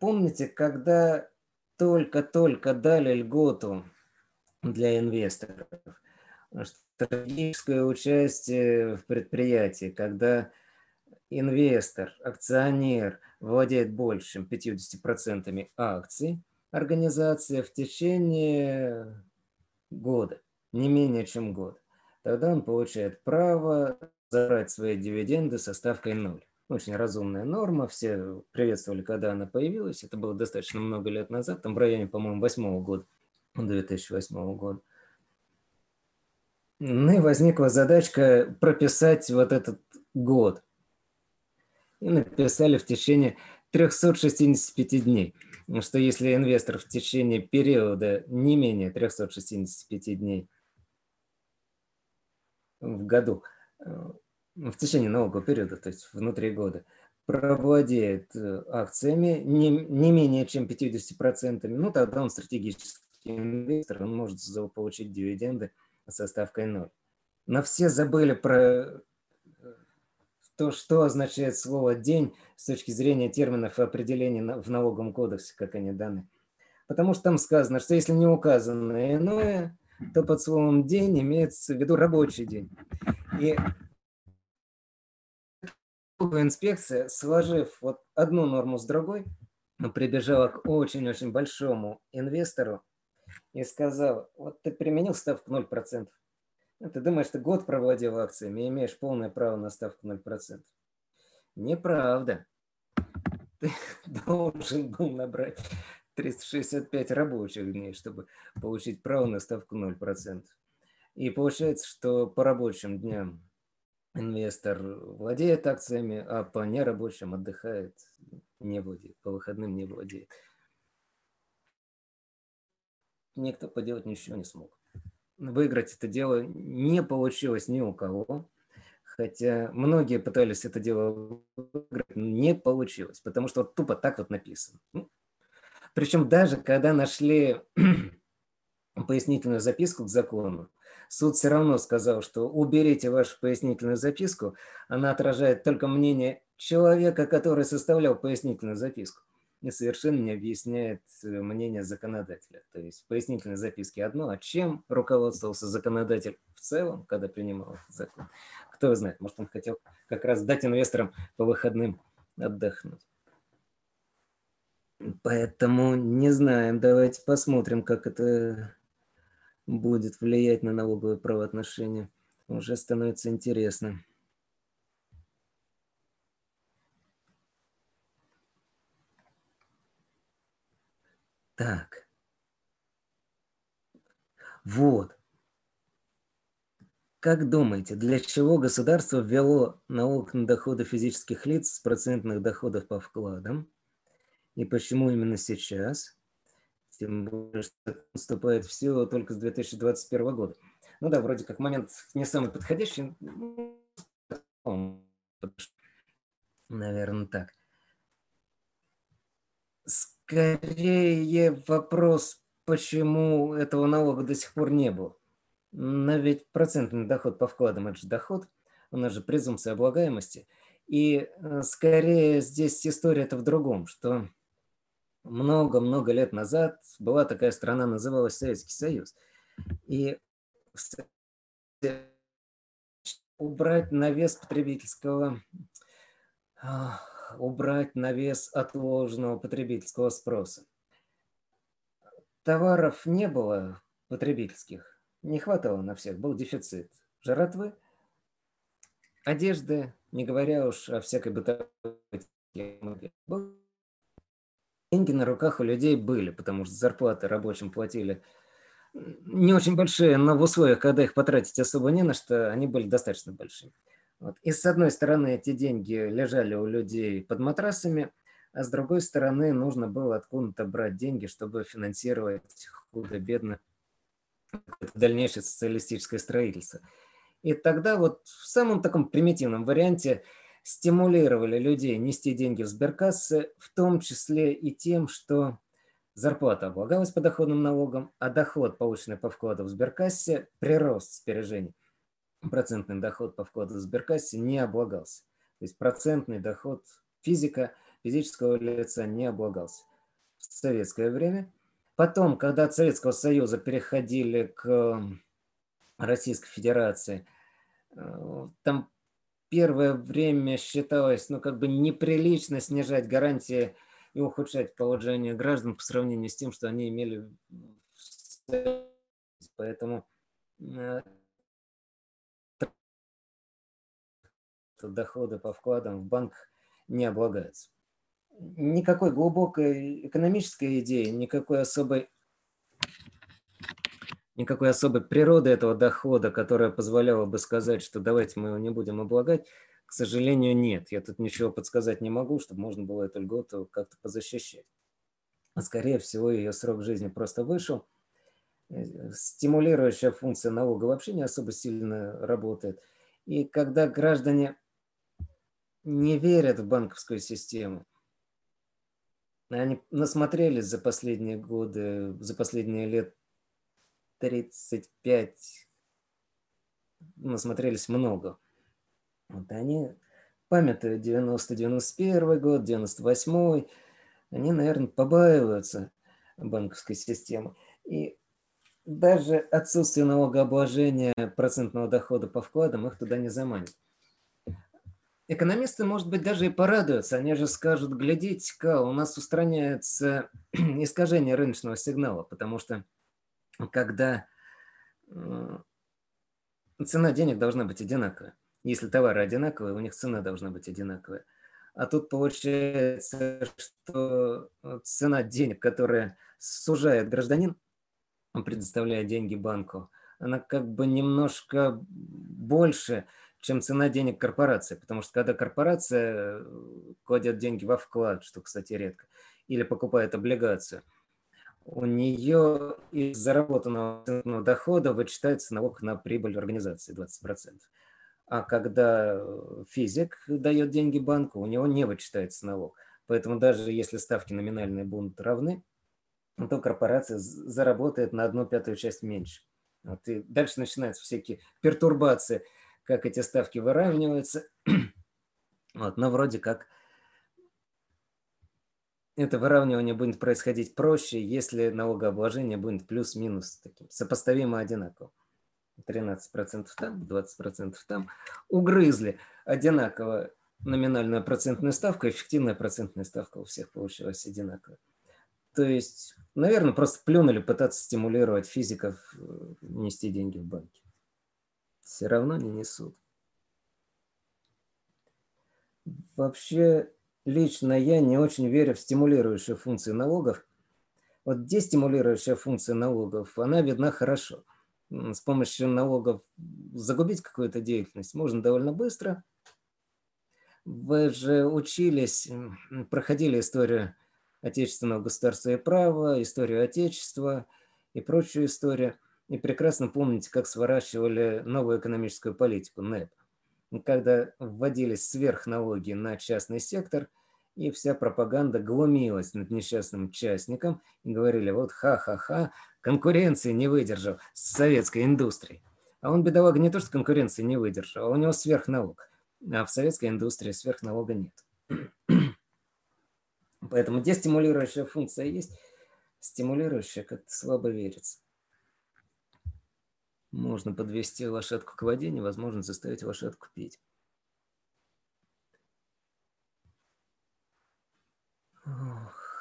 Помните, когда только-только дали льготу для инвесторов, стратегическое участие в предприятии, когда инвестор, акционер владеет больше, чем 50% акций организации в течение года, не менее чем год, тогда он получает право забрать свои дивиденды со ставкой 0. Очень разумная норма, все приветствовали, когда она появилась. Это было достаточно много лет назад, там в районе, по-моему, 8 года, 2008 года. Ну и возникла задачка прописать вот этот год. И написали в течение 365 дней. Что если инвестор в течение периода не менее 365 дней в году э, в течение нового периода, то есть внутри года, провладеет э, акциями не, не менее чем 50%, ну тогда он стратегический инвестор, он может получить дивиденды со ставкой 0. Но все забыли про э, то, что означает слово «день» с точки зрения терминов и определений в налоговом кодексе, как они даны. Потому что там сказано, что если не указано иное, то под словом «день» имеется в виду рабочий день. И инспекция, сложив вот одну норму с другой, прибежала к очень-очень большому инвестору и сказала, вот ты применил ставку 0%. Ну, ты думаешь, ты год проводил акциями и имеешь полное право на ставку 0%. Неправда. Ты должен был набрать 365 рабочих дней, чтобы получить право на ставку 0%. И получается, что по рабочим дням инвестор владеет акциями, а по нерабочим отдыхает, не владеет, по выходным не владеет. Никто поделать ничего не смог. Выиграть это дело не получилось ни у кого, хотя многие пытались это дело выиграть, не получилось, потому что вот тупо так вот написано. Причем даже когда нашли пояснительную записку к закону, суд все равно сказал, что уберите вашу пояснительную записку, она отражает только мнение человека, который составлял пояснительную записку и совершенно не объясняет э, мнение законодателя. То есть в пояснительной записке одно, а чем руководствовался законодатель в целом, когда принимал этот закон. Кто знает, может он хотел как раз дать инвесторам по выходным отдохнуть. Поэтому не знаем, давайте посмотрим, как это будет влиять на налоговые правоотношения. Уже становится интересно. Так. Вот. Как думаете, для чего государство ввело налог на доходы физических лиц с процентных доходов по вкладам? И почему именно сейчас? Тем более, что вступает в силу только с 2021 года. Ну да, вроде как момент не самый подходящий. Наверное, так. Скорее вопрос, почему этого налога до сих пор не было. Но ведь процентный доход по вкладам – это же доход, у нас же презумпция облагаемости. И э, скорее здесь история-то в другом, что много-много лет назад была такая страна, называлась Советский Союз. И убрать навес потребительского, убрать навес отложенного потребительского спроса. Товаров не было потребительских, не хватало на всех, был дефицит. Жратвы, одежды, не говоря уж о всякой бытовой деньги на руках у людей были, потому что зарплаты рабочим платили не очень большие, но в условиях, когда их потратить особо не на что, они были достаточно большими. Вот. И с одной стороны эти деньги лежали у людей под матрасами, а с другой стороны нужно было откуда-то брать деньги, чтобы финансировать худо-бедно дальнейшее социалистическое строительство. И тогда вот в самом таком примитивном варианте стимулировали людей нести деньги в сберкассы, в том числе и тем, что зарплата облагалась подоходным налогом, а доход, полученный по вкладу в сберкассе, прирост сбережений. Процентный доход по вкладу в сберкассе не облагался. То есть процентный доход физика, физического лица не облагался в советское время. Потом, когда от Советского Союза переходили к Российской Федерации, э, там первое время считалось, ну, как бы неприлично снижать гарантии и ухудшать положение граждан по сравнению с тем, что они имели. Поэтому э, доходы по вкладам в банк не облагаются. Никакой глубокой экономической идеи, никакой особой никакой особой природы этого дохода, которая позволяла бы сказать, что давайте мы его не будем облагать, к сожалению, нет. Я тут ничего подсказать не могу, чтобы можно было эту льготу как-то позащищать. А скорее всего, ее срок жизни просто вышел. Э, стимулирующая функция налога вообще не особо сильно работает. И когда граждане не верят в банковскую систему, они насмотрелись за последние годы, за последние лет 35 насмотрелись много. Вот они памятуют 90-91 год, 98 они, наверное, побаиваются банковской системы. И даже отсутствие налогообложения процентного дохода по вкладам их туда не заманит. Экономисты, может быть, даже и порадуются. Они же скажут, глядите-ка, у нас устраняется искажение рыночного сигнала, потому что когда э, цена денег должна быть одинаковая. Если товары одинаковые, у них цена должна быть одинаковая. А тут получается, что цена денег, которая сужает гражданин, он предоставляет деньги банку, она как бы немножко больше, чем цена денег корпорации. Потому что когда корпорация кладет деньги во вклад, что, кстати, редко, или покупает облигацию – у нее из заработанного дохода вычитается налог на прибыль организации 20%. А когда физик дает деньги банку, у него не вычитается налог. Поэтому даже если ставки номинальные будут равны, то корпорация заработает на одну пятую часть меньше. Вот и дальше начинаются всякие пертурбации, как эти ставки выравниваются. Вот, но вроде как это выравнивание будет происходить проще, если налогообложение будет плюс-минус таким, сопоставимо одинаково. 13% там, 20% там. Угрызли одинаково номинальную процентную ставку, эффективная процентная ставка у всех получилась одинаковая. То есть, наверное, просто плюнули пытаться стимулировать физиков э, нести деньги в банки. Все равно не несут. Вообще, лично я не очень верю в стимулирующие функции налогов. Вот дестимулирующая функция налогов, она видна хорошо. С помощью налогов загубить какую-то деятельность можно довольно быстро. Вы же учились, проходили историю отечественного государства и права, историю Отечества и прочую историю. И прекрасно помните, как сворачивали новую экономическую политику НЭП когда вводились сверхналоги на частный сектор, и вся пропаганда глумилась над несчастным частником и говорили, вот ха-ха-ха, конкуренции не выдержал с советской индустрией. А он, бедолага, не то что конкуренции не выдержал, а у него сверхналог. А в советской индустрии сверхналога нет. Поэтому дестимулирующая функция есть, стимулирующая как-то слабо верится. Можно подвести лошадку к воде, невозможно заставить лошадку пить.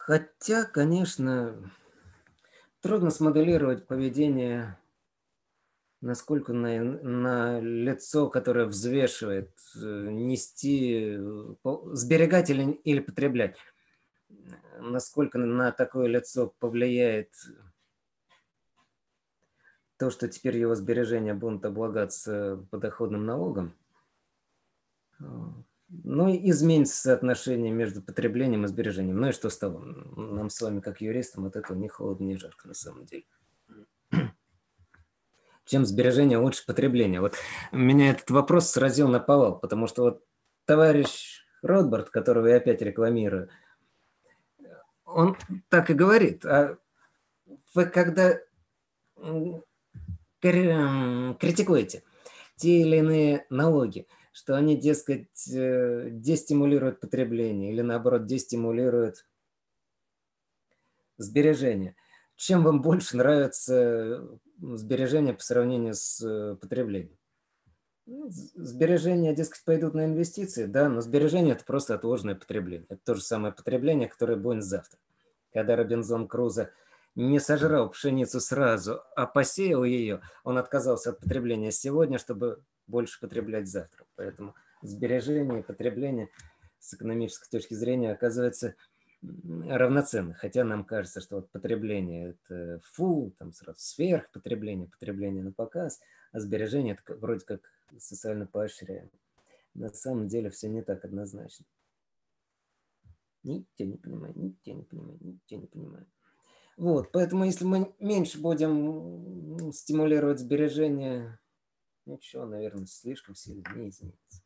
Хотя, конечно, трудно смоделировать поведение, насколько на, на лицо, которое взвешивает, э, нести, сберегать или, или потреблять, насколько на такое лицо повлияет то, что теперь его сбережения будут облагаться подоходным налогом, ну, изменится соотношение между потреблением и сбережением. Ну и что с того? Нам с вами, как юристам, от этого не холодно, не жарко на самом деле. Чем сбережение лучше потребления? Вот меня этот вопрос сразил на повал, потому что вот товарищ Ротбард, которого я опять рекламирую, он так и говорит. А вы когда критикуете те или иные налоги, что они, дескать, э, дестимулируют потребление или, наоборот, дестимулируют сбережение. Чем вам больше нравится сбережение по сравнению с э, потреблением? Ну, сбережения, дескать, пойдут на инвестиции, да, но сбережение – это просто отложенное потребление. Это то же самое потребление, которое будет завтра. Когда Робинзон Крузо не сожрал пшеницу сразу, а посеял ее, он отказался от потребления сегодня, чтобы больше потреблять завтра. Поэтому сбережение и потребление с экономической точки зрения оказывается равноценны. Хотя нам кажется, что вот потребление – это фу, там сразу сверхпотребление, потребление на показ, а сбережение – это вроде как социально поощряемо. На самом деле все не так однозначно. Ничего не понимаю, ничего не понимаю, ничего не понимаю. Вот, поэтому если мы меньше будем стимулировать сбережения Ничего, наверное, слишком сильно не изменится.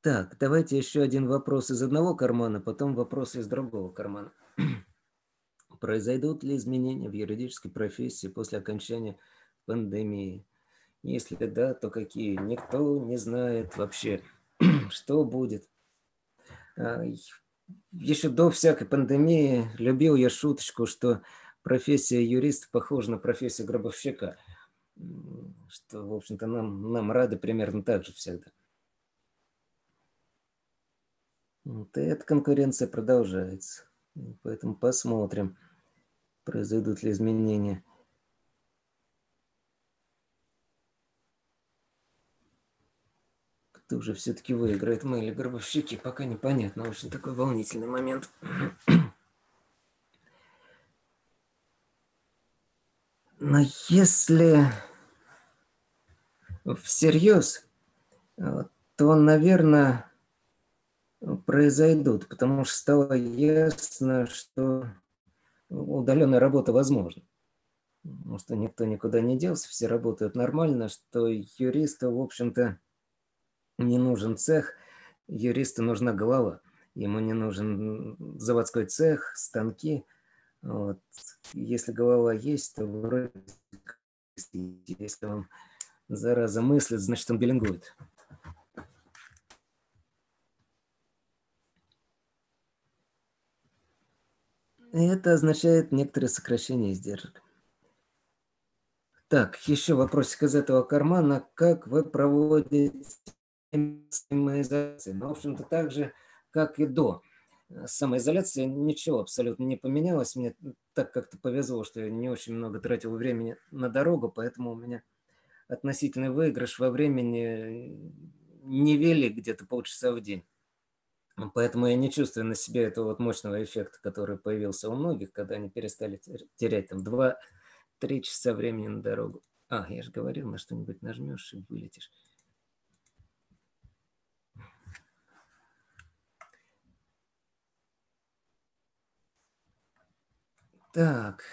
Так, давайте еще один вопрос из одного кармана, потом вопрос из другого кармана. Произойдут ли изменения в юридической профессии после окончания пандемии? Если да, то какие? Никто не знает вообще, что будет. А, еще до всякой пандемии любил я шуточку, что профессия юриста похожа на профессию гробовщика, что, в общем-то, нам, нам рады примерно так же всегда. Вот, и эта конкуренция продолжается. Поэтому посмотрим, произойдут ли изменения. Кто же все-таки выиграет, мы или гробовщики, пока непонятно. Очень такой волнительный момент. Но если всерьез, то, наверное, произойдут, потому что стало ясно, что удаленная работа возможна. Потому что никто никуда не делся, все работают нормально, что юристу, в общем-то, не нужен цех, юристу нужна голова. Ему не нужен заводской цех, станки – вот. Если голова есть, то вроде если он зараза мыслит, значит он билингует. И это означает некоторое сокращение издержек. Так, еще вопросик из этого кармана. Как вы проводите самоизоляцию? Ну, в общем-то, так же, как и до. Э, самоизоляция ничего абсолютно не поменялось. Мне так как-то повезло, что я не очень много тратил времени на дорогу, поэтому у меня относительный выигрыш во времени не вели где-то полчаса в день. Поэтому я не чувствую на себе этого вот мощного эффекта, который появился у многих, когда они перестали терять там 2-3 часа времени на дорогу. А, я же говорил, на что-нибудь нажмешь и вылетишь. Так,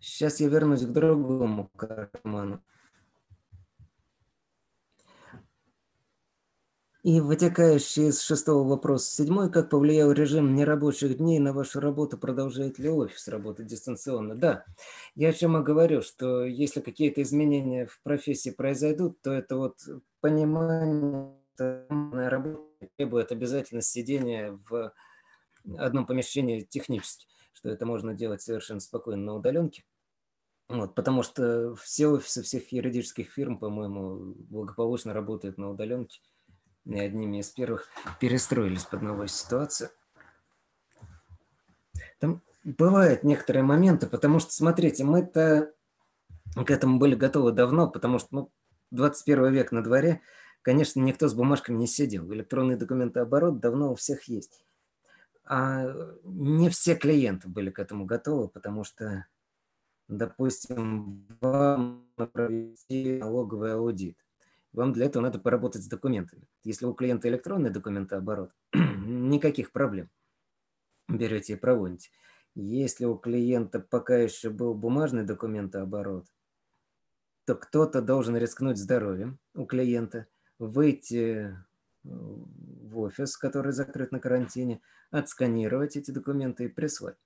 сейчас я вернусь к другому карману. И вытекающий из шестого вопроса седьмой, как повлиял режим нерабочих дней на вашу работу, продолжает ли офис работать дистанционно? Да, я о чем и говорю, что если какие-то изменения в профессии произойдут, то это вот понимание, что работа требует обязательно сидения в одном помещении технически что это можно делать совершенно спокойно на удаленке. Вот, потому что все офисы всех юридических фирм, по-моему, благополучно работают на удаленке. И одними из первых перестроились под новую ситуацию. Там бывают некоторые моменты, потому что, смотрите, мы-то к этому были готовы давно, потому что ну, 21 век на дворе, конечно, никто с бумажками не сидел. Электронный документооборот давно у всех есть. А не все клиенты были к этому готовы, потому что допустим, вам провести налоговый аудит. Вам для этого надо поработать с документами. Если у клиента электронный документооборот, никаких проблем. Берете и проводите. Если у клиента пока еще был бумажный документооборот, то кто-то должен рискнуть здоровьем у клиента, выйти в офис, который закрыт на карантине, отсканировать эти документы и прислать.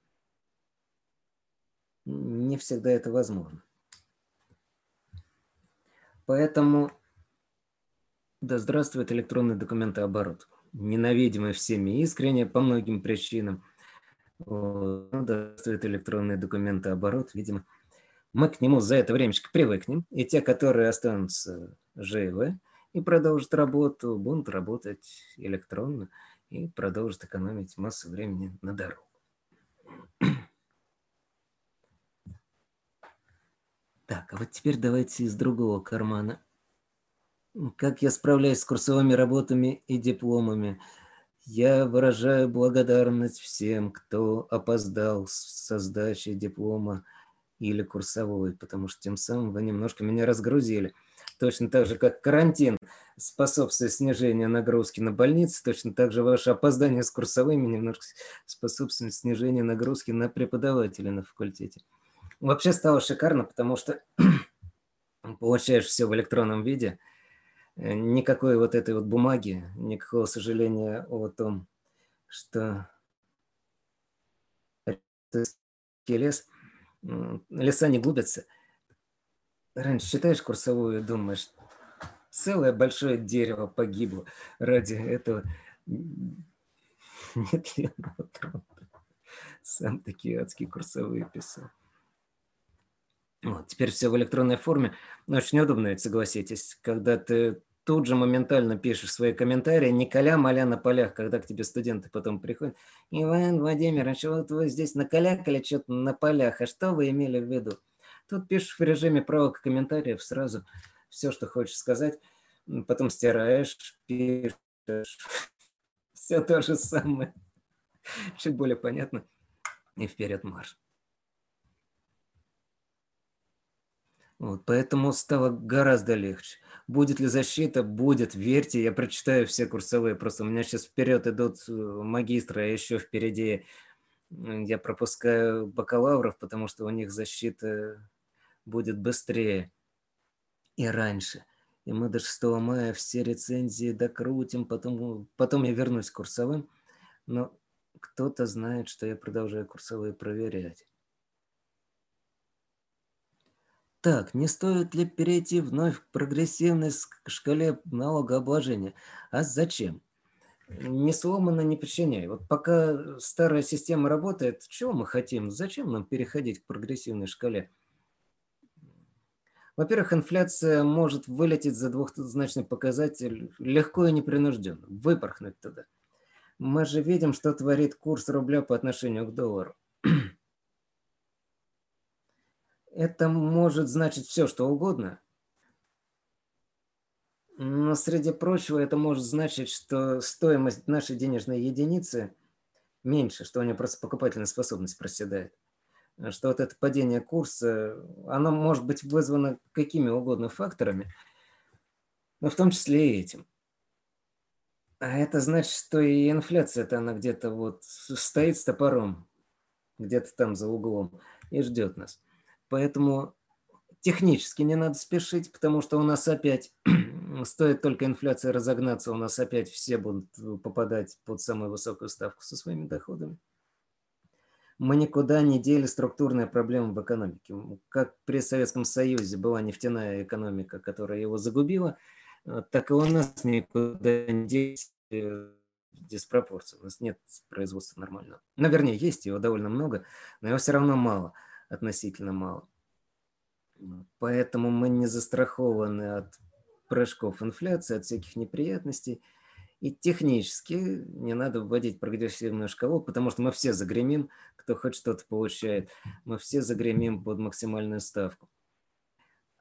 Не всегда это возможно. Поэтому да здравствует электронный документооборот. Ненавидимый всеми искренне по многим причинам. Вот. Да здравствует электронный документооборот, видимо. Мы к нему за это времечко привыкнем, и те, которые останутся живы, и продолжат работу, будут работать электронно и продолжат экономить массу времени на дорогу. Так, а вот теперь давайте из другого кармана. Как я справляюсь с курсовыми работами и дипломами? Я выражаю благодарность всем, кто опоздал со сдачей диплома или курсовой, потому что тем самым вы немножко меня разгрузили – точно так же, как карантин способствует снижению нагрузки на больницы, точно так же ваше опоздание с курсовыми немножко способствует снижению нагрузки на преподавателя на факультете. Вообще стало шикарно, потому что получаешь все в электронном виде, э, никакой вот этой вот бумаги, никакого сожаления о том, что лес, леса не губятся – Раньше читаешь курсовую и думаешь, целое большое дерево погибло ради этого нетленного труда. Сам такие адские курсовые писал. Вот, теперь все в электронной форме. Очень удобно, ведь согласитесь, когда ты тут же моментально пишешь свои комментарии, не коля-моля на полях, когда к тебе студенты потом приходят. Иван Владимирович, вот вы здесь накалякали что-то на полях, а что вы имели в виду? Тут пишешь в режиме правок комментариев сразу все, что хочешь сказать, потом стираешь, пишешь. Все то же самое. Чуть более понятно. И вперед марш. Вот, поэтому стало гораздо легче. Будет ли защита? Будет. Верьте, я прочитаю все курсовые. Просто у меня сейчас вперед идут э, магистры, а еще впереди я пропускаю бакалавров, потому что у них защита будет быстрее и раньше. И мы до 6 мая все рецензии докрутим, потом, потом я вернусь к курсовым. Но кто-то знает, что я продолжаю курсовые проверять. Так, не стоит ли перейти вновь к прогрессивной шкале налогообложения? А зачем? Не сломано, не причиняй. Вот пока старая система работает, чего мы хотим? Зачем нам переходить к прогрессивной шкале? Во-первых, инфляция может вылететь за двухзначный показатель легко и непринужденно, выпорхнуть туда. Мы же видим, что творит курс рубля по отношению к доллару. Это может значить все, что угодно. Но среди прочего это может значить, что стоимость нашей денежной единицы меньше, что у нее просто покупательная способность проседает что вот это падение курса, оно может быть вызвано какими угодно факторами, но в том числе и этим. А это значит, что и инфляция-то она где-то вот стоит с топором, где-то там за углом и ждет нас. Поэтому технически не надо спешить, потому что у нас опять, стоит только инфляция разогнаться, у нас опять все будут попадать под самую высокую ставку со своими доходами мы никуда не дели структурные проблемы в экономике. Как при Советском Союзе была нефтяная экономика, которая его загубила, э, так и у нас никуда не делись э, диспропорции. У нас нет производства нормального. Ну, вернее, есть его довольно много, но его все равно мало, относительно мало. Поэтому мы не застрахованы от прыжков инфляции, от всяких неприятностей – и технически не надо вводить прогрессивную шкалу, потому что мы все загремим, кто хоть что-то получает. Мы все загремим под максимальную ставку.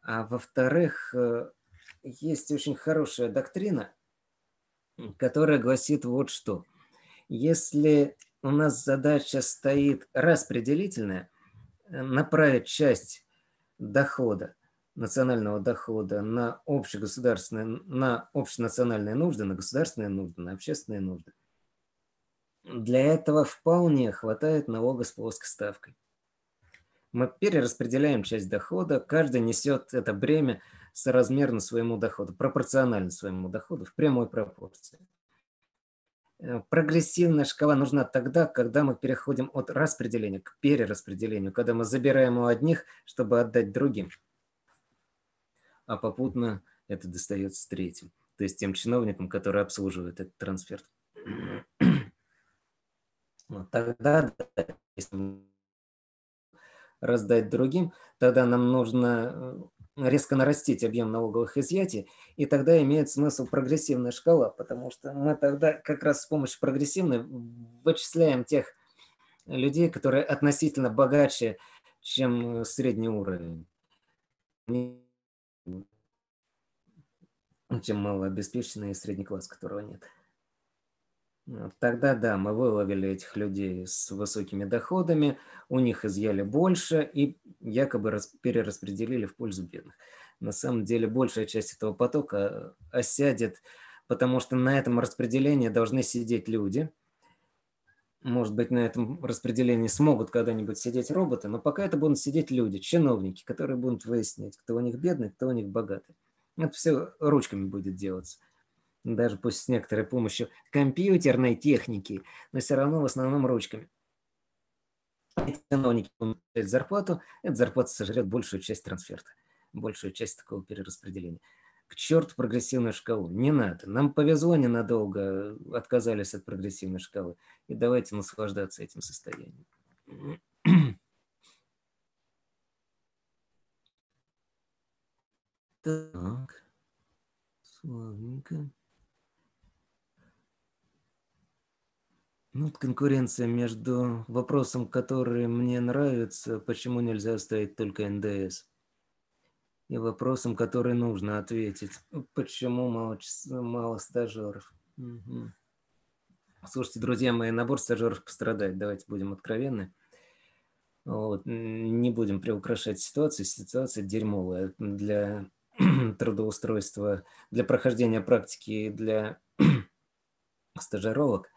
А во-вторых, э, есть очень хорошая доктрина, которая гласит вот что. Если у нас задача стоит распределительная, направить часть дохода, национального дохода на общегосударственные, на общенациональные нужды, на государственные нужды, на общественные нужды. Для этого вполне хватает налога с плоской ставкой. Мы перераспределяем часть дохода, каждый несет это бремя соразмерно своему доходу, пропорционально своему доходу, в прямой пропорции. Э, прогрессивная шкала нужна тогда, когда мы переходим от распределения к перераспределению, когда мы забираем у одних, чтобы отдать другим. А попутно это достается третьим, то есть тем чиновникам, которые обслуживают этот трансфер. Вот тогда, если раздать другим, тогда нам нужно э, резко нарастить объем налоговых изъятий, и тогда имеет смысл прогрессивная шкала, потому что мы тогда как раз с помощью прогрессивной вычисляем тех людей, которые относительно богаче, чем э, средний уровень, чем малообеспеченный средний класс, которого нет. Тогда да, мы выловили этих людей с высокими доходами, у них изъяли больше и якобы перераспределили в пользу бедных. На самом деле большая часть этого потока осядет, потому что на этом распределении должны сидеть люди. Может быть, на этом распределении смогут когда-нибудь сидеть роботы, но пока это будут сидеть люди, чиновники, которые будут выяснять, кто у них бедный, кто у них богатый. Это все ручками будет делаться даже пусть с некоторой помощью компьютерной техники, но все равно в основном ручками. Чиновники получают зарплату, эта зарплата сожрет большую часть трансферта, большую часть такого перераспределения. К черту прогрессивную шкалу. Не надо. Нам повезло ненадолго, отказались от прогрессивной шкалы. И давайте наслаждаться этим состоянием. Так, славненько. Ну, вот конкуренция между вопросом, который мне нравится, почему нельзя ставить только НДС, и вопросом, который нужно ответить, почему мало, мало стажеров. Угу. Слушайте, друзья мои, набор стажеров пострадает, давайте будем откровенны. Вот. Не будем приукрашать ситуацию, ситуация дерьмовая для трудоустройства, для прохождения практики, для стажировок.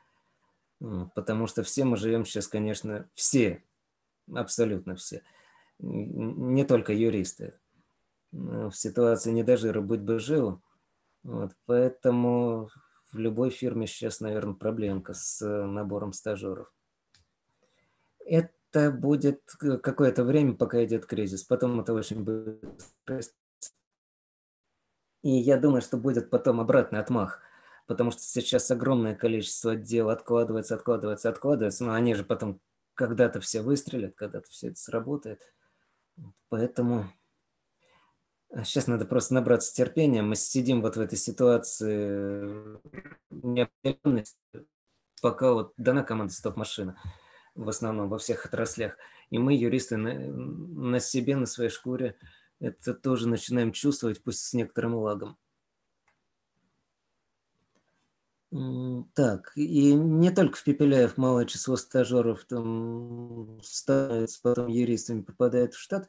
Потому что все мы живем сейчас, конечно, все, абсолютно все, не только юристы. В ситуации не до жира быть бы жил. Вот, поэтому в любой фирме сейчас, наверное, проблемка с набором стажеров. Это будет какое-то время, пока идет кризис. Потом это очень быстро. И я думаю, что будет потом обратный отмах – потому что сейчас огромное количество дел откладывается, откладывается, откладывается, но они же потом когда-то все выстрелят, когда-то все это сработает. Поэтому сейчас надо просто набраться терпения. Мы сидим вот в этой ситуации неопределенности, пока вот дана команда стоп-машина в основном во всех отраслях. И мы, юристы, на, на себе, на своей шкуре это тоже начинаем чувствовать, пусть с некоторым лагом. Так, и не только в Пепеляев малое число стажеров там становится потом юристами, попадает в штат.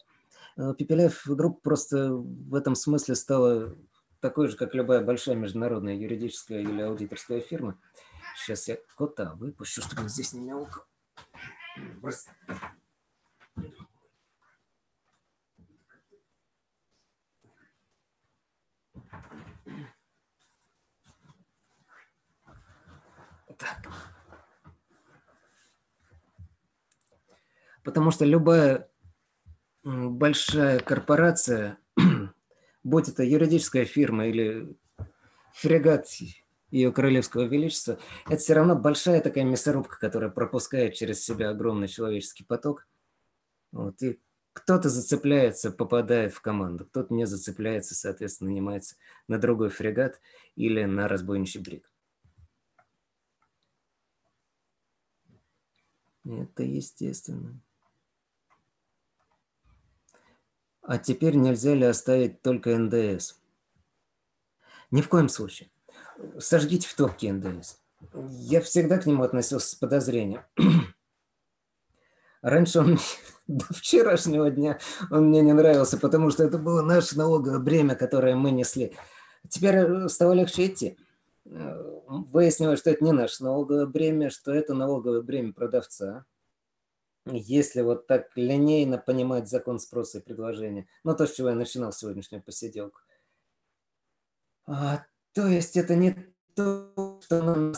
А Пепеляев группа просто в этом смысле стала такой же, как любая большая международная юридическая или аудиторская фирма. Сейчас я кота выпущу, чтобы здесь не мяукал. Потому что любая большая корпорация, будь это юридическая фирма или фрегат ее королевского величества, это все равно большая такая мясорубка, которая пропускает через себя огромный человеческий поток. Вот, и кто-то зацепляется, попадает в команду, кто-то не зацепляется, соответственно, нанимается на другой фрегат или на разбойничий брик. Это естественно. А теперь нельзя ли оставить только НДС? Ни в коем случае. Сожгите в топке НДС. Я всегда к нему относился с подозрением. Раньше он до вчерашнего дня он мне не нравился, потому что это было наше налоговое бремя, которое мы несли. Теперь э, стало легче идти. Э, выяснилось, что это не наше налоговое бремя, что это налоговое бремя продавца. Если вот так линейно понимать закон спроса и предложения. Ну, то, с чего я начинал сегодняшнюю посиделку. А, то есть это не то, что нам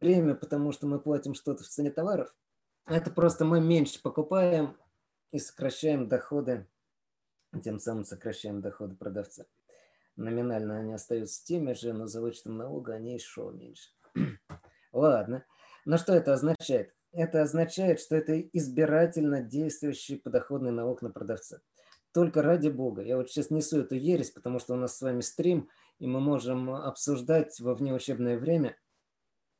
время, потому что мы платим что-то в цене товаров. Это просто мы меньше покупаем и сокращаем доходы, тем самым сокращаем доходы продавца. Номинально они остаются теми же, но за вычетом налога они еще меньше. Ладно. Но что это означает? Это означает, что это избирательно действующий подоходный налог на продавца. Только ради бога. Я вот сейчас несу эту ересь, потому что у нас с вами стрим, и мы можем обсуждать во внеучебное время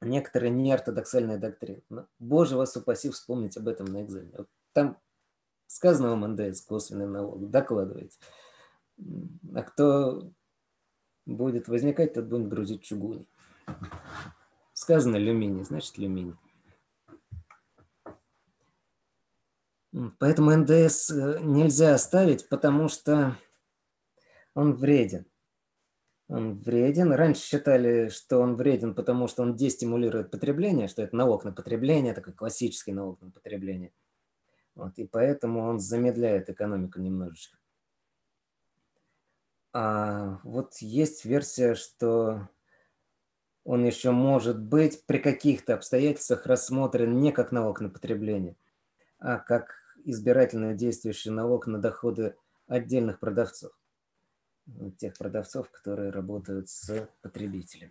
некоторые неортодоксальные доктрины. Боже вас упаси вспомнить об этом на экзамене. Вот там сказано вам НДС, косвенный налог, докладывайте. А кто будет возникать, тот будет грузить чугуни. Сказано алюминий, значит алюминий. Поэтому НДС э, нельзя оставить, потому что он вреден. Он вреден. Раньше считали, что он вреден, потому что он дестимулирует потребление, что это налог на потребление, такой классический налог на потребление. Вот, и поэтому он замедляет экономику немножечко. А вот есть версия, что он еще может быть при каких-то обстоятельствах рассмотрен не как налог на потребление, а как избирательно действующий налог на доходы отдельных продавцов. Тех продавцов, которые работают с потребителем.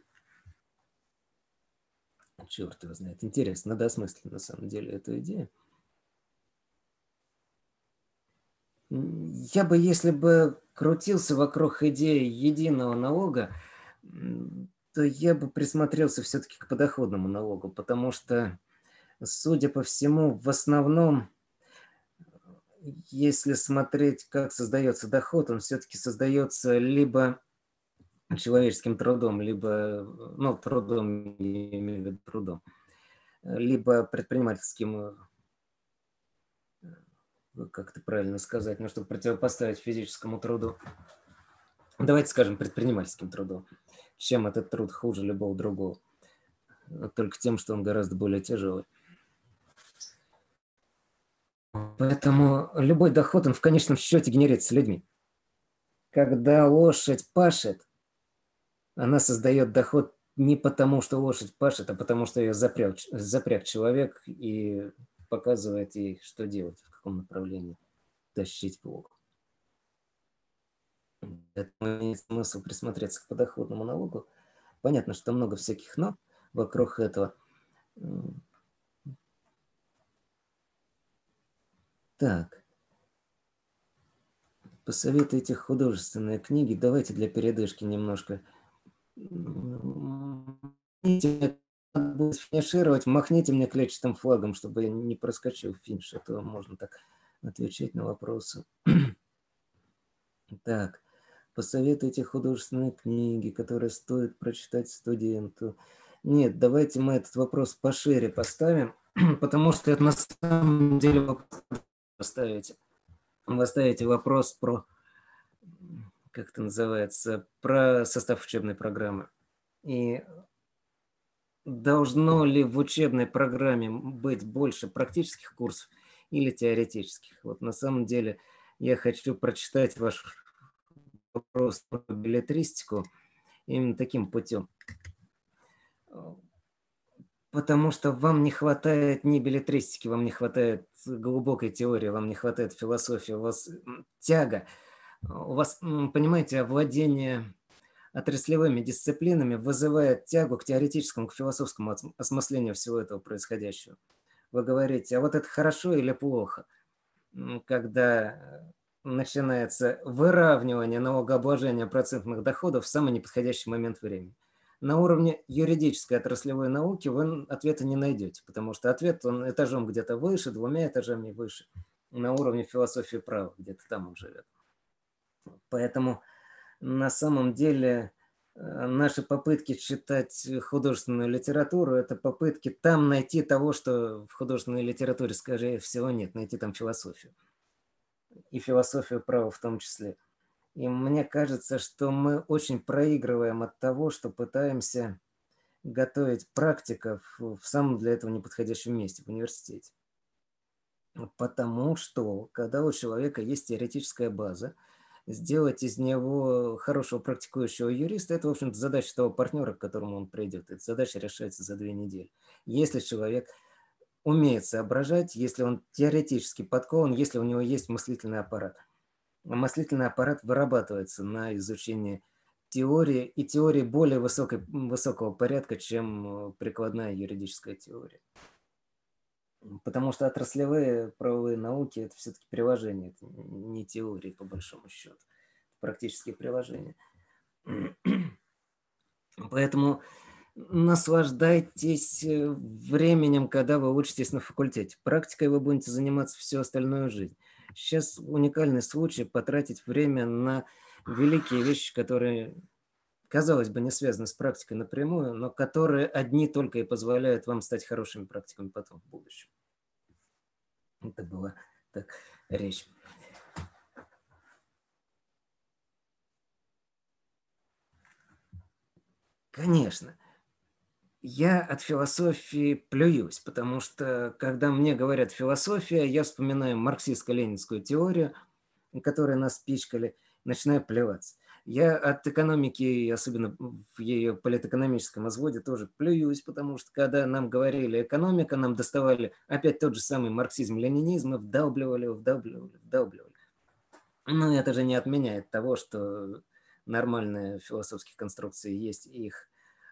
Черт его знает. Интересно, надо осмыслить на самом деле эту идею. Я бы, если бы крутился вокруг идеи единого налога, то я бы присмотрелся все-таки к подоходному налогу, потому что, судя по всему, в основном, если смотреть, как создается доход, он все-таки создается либо человеческим трудом, либо, ну, трудом, я имею в виду трудом, либо предпринимательским как это правильно сказать, ну, чтобы противопоставить физическому труду. Давайте скажем предпринимательским трудом. Чем этот труд хуже любого другого? Только тем, что он гораздо более тяжелый. Поэтому любой доход, он в конечном счете генерируется людьми. Когда лошадь пашет, она создает доход не потому, что лошадь пашет, а потому, что ее запряг, запряг человек и показывает ей, что делать, в каком направлении тащить плуг. Поэтому имеет смысл присмотреться к подоходному налогу. Понятно, что много всяких «но» вокруг этого. Так. Посоветуйте художественные книги. Давайте для передышки немножко финишировать, махните мне клетчатым флагом, чтобы я не проскочил финиш, а то можно так отвечать на вопросы. Так, посоветуйте художественные книги, которые стоит прочитать студенту. Нет, давайте мы этот вопрос пошире поставим, потому что это на самом деле вопрос поставите. Вы ставите вопрос про, как это называется, про состав учебной программы. И должно ли в учебной программе быть больше практических курсов или теоретических? Вот на самом деле я хочу прочитать ваш вопрос про билетристику именно таким путем. Потому что вам не хватает ни билетристики, вам не хватает глубокой теории, вам не хватает философии, у вас тяга, у вас, понимаете, овладение отраслевыми дисциплинами вызывает тягу к теоретическому, к философскому осмыслению всего этого происходящего. Вы говорите, а вот это хорошо или плохо, когда начинается выравнивание налогообложения процентных доходов в самый неподходящий момент времени. На уровне юридической отраслевой науки вы ответа не найдете, потому что ответ он этажом где-то выше, двумя этажами выше. На уровне философии права где-то там он живет. Поэтому на самом деле наши попытки читать художественную литературу – это попытки там найти того, что в художественной литературе, скорее всего, нет, найти там философию. И философию права в том числе. И мне кажется, что мы очень проигрываем от того, что пытаемся готовить практиков в самом для этого неподходящем месте, в университете. Потому что, когда у человека есть теоретическая база, сделать из него хорошего практикующего юриста, это, в общем-то, задача того партнера, к которому он придет. Эта задача решается за две недели. Если человек умеет соображать, если он теоретически подкован, если у него есть мыслительный аппарат. Мыслительный аппарат вырабатывается на изучении теории, и теории более высокой, высокого порядка, чем прикладная юридическая теория. Потому что отраслевые правовые науки – это все-таки приложения, это не теории, по большому счету. Это практические приложения. Поэтому наслаждайтесь э, временем, когда вы учитесь на факультете. Практикой вы будете заниматься всю остальную жизнь. Сейчас уникальный случай потратить время на великие вещи, которые казалось бы, не связаны с практикой напрямую, но которые одни только и позволяют вам стать хорошими практиками потом в будущем. Это была так речь. Конечно, я от философии плююсь, потому что, когда мне говорят философия, я вспоминаю марксистско-ленинскую теорию, которой нас пичкали, начинаю плеваться. Я от экономики, особенно в ее политэкономическом изводе, тоже плююсь, потому что когда нам говорили экономика, нам доставали опять тот же самый марксизм-ленинизм и вдалбливали, вдалбливали, вдалбливали. Но это же не отменяет того, что нормальные философские конструкции есть, их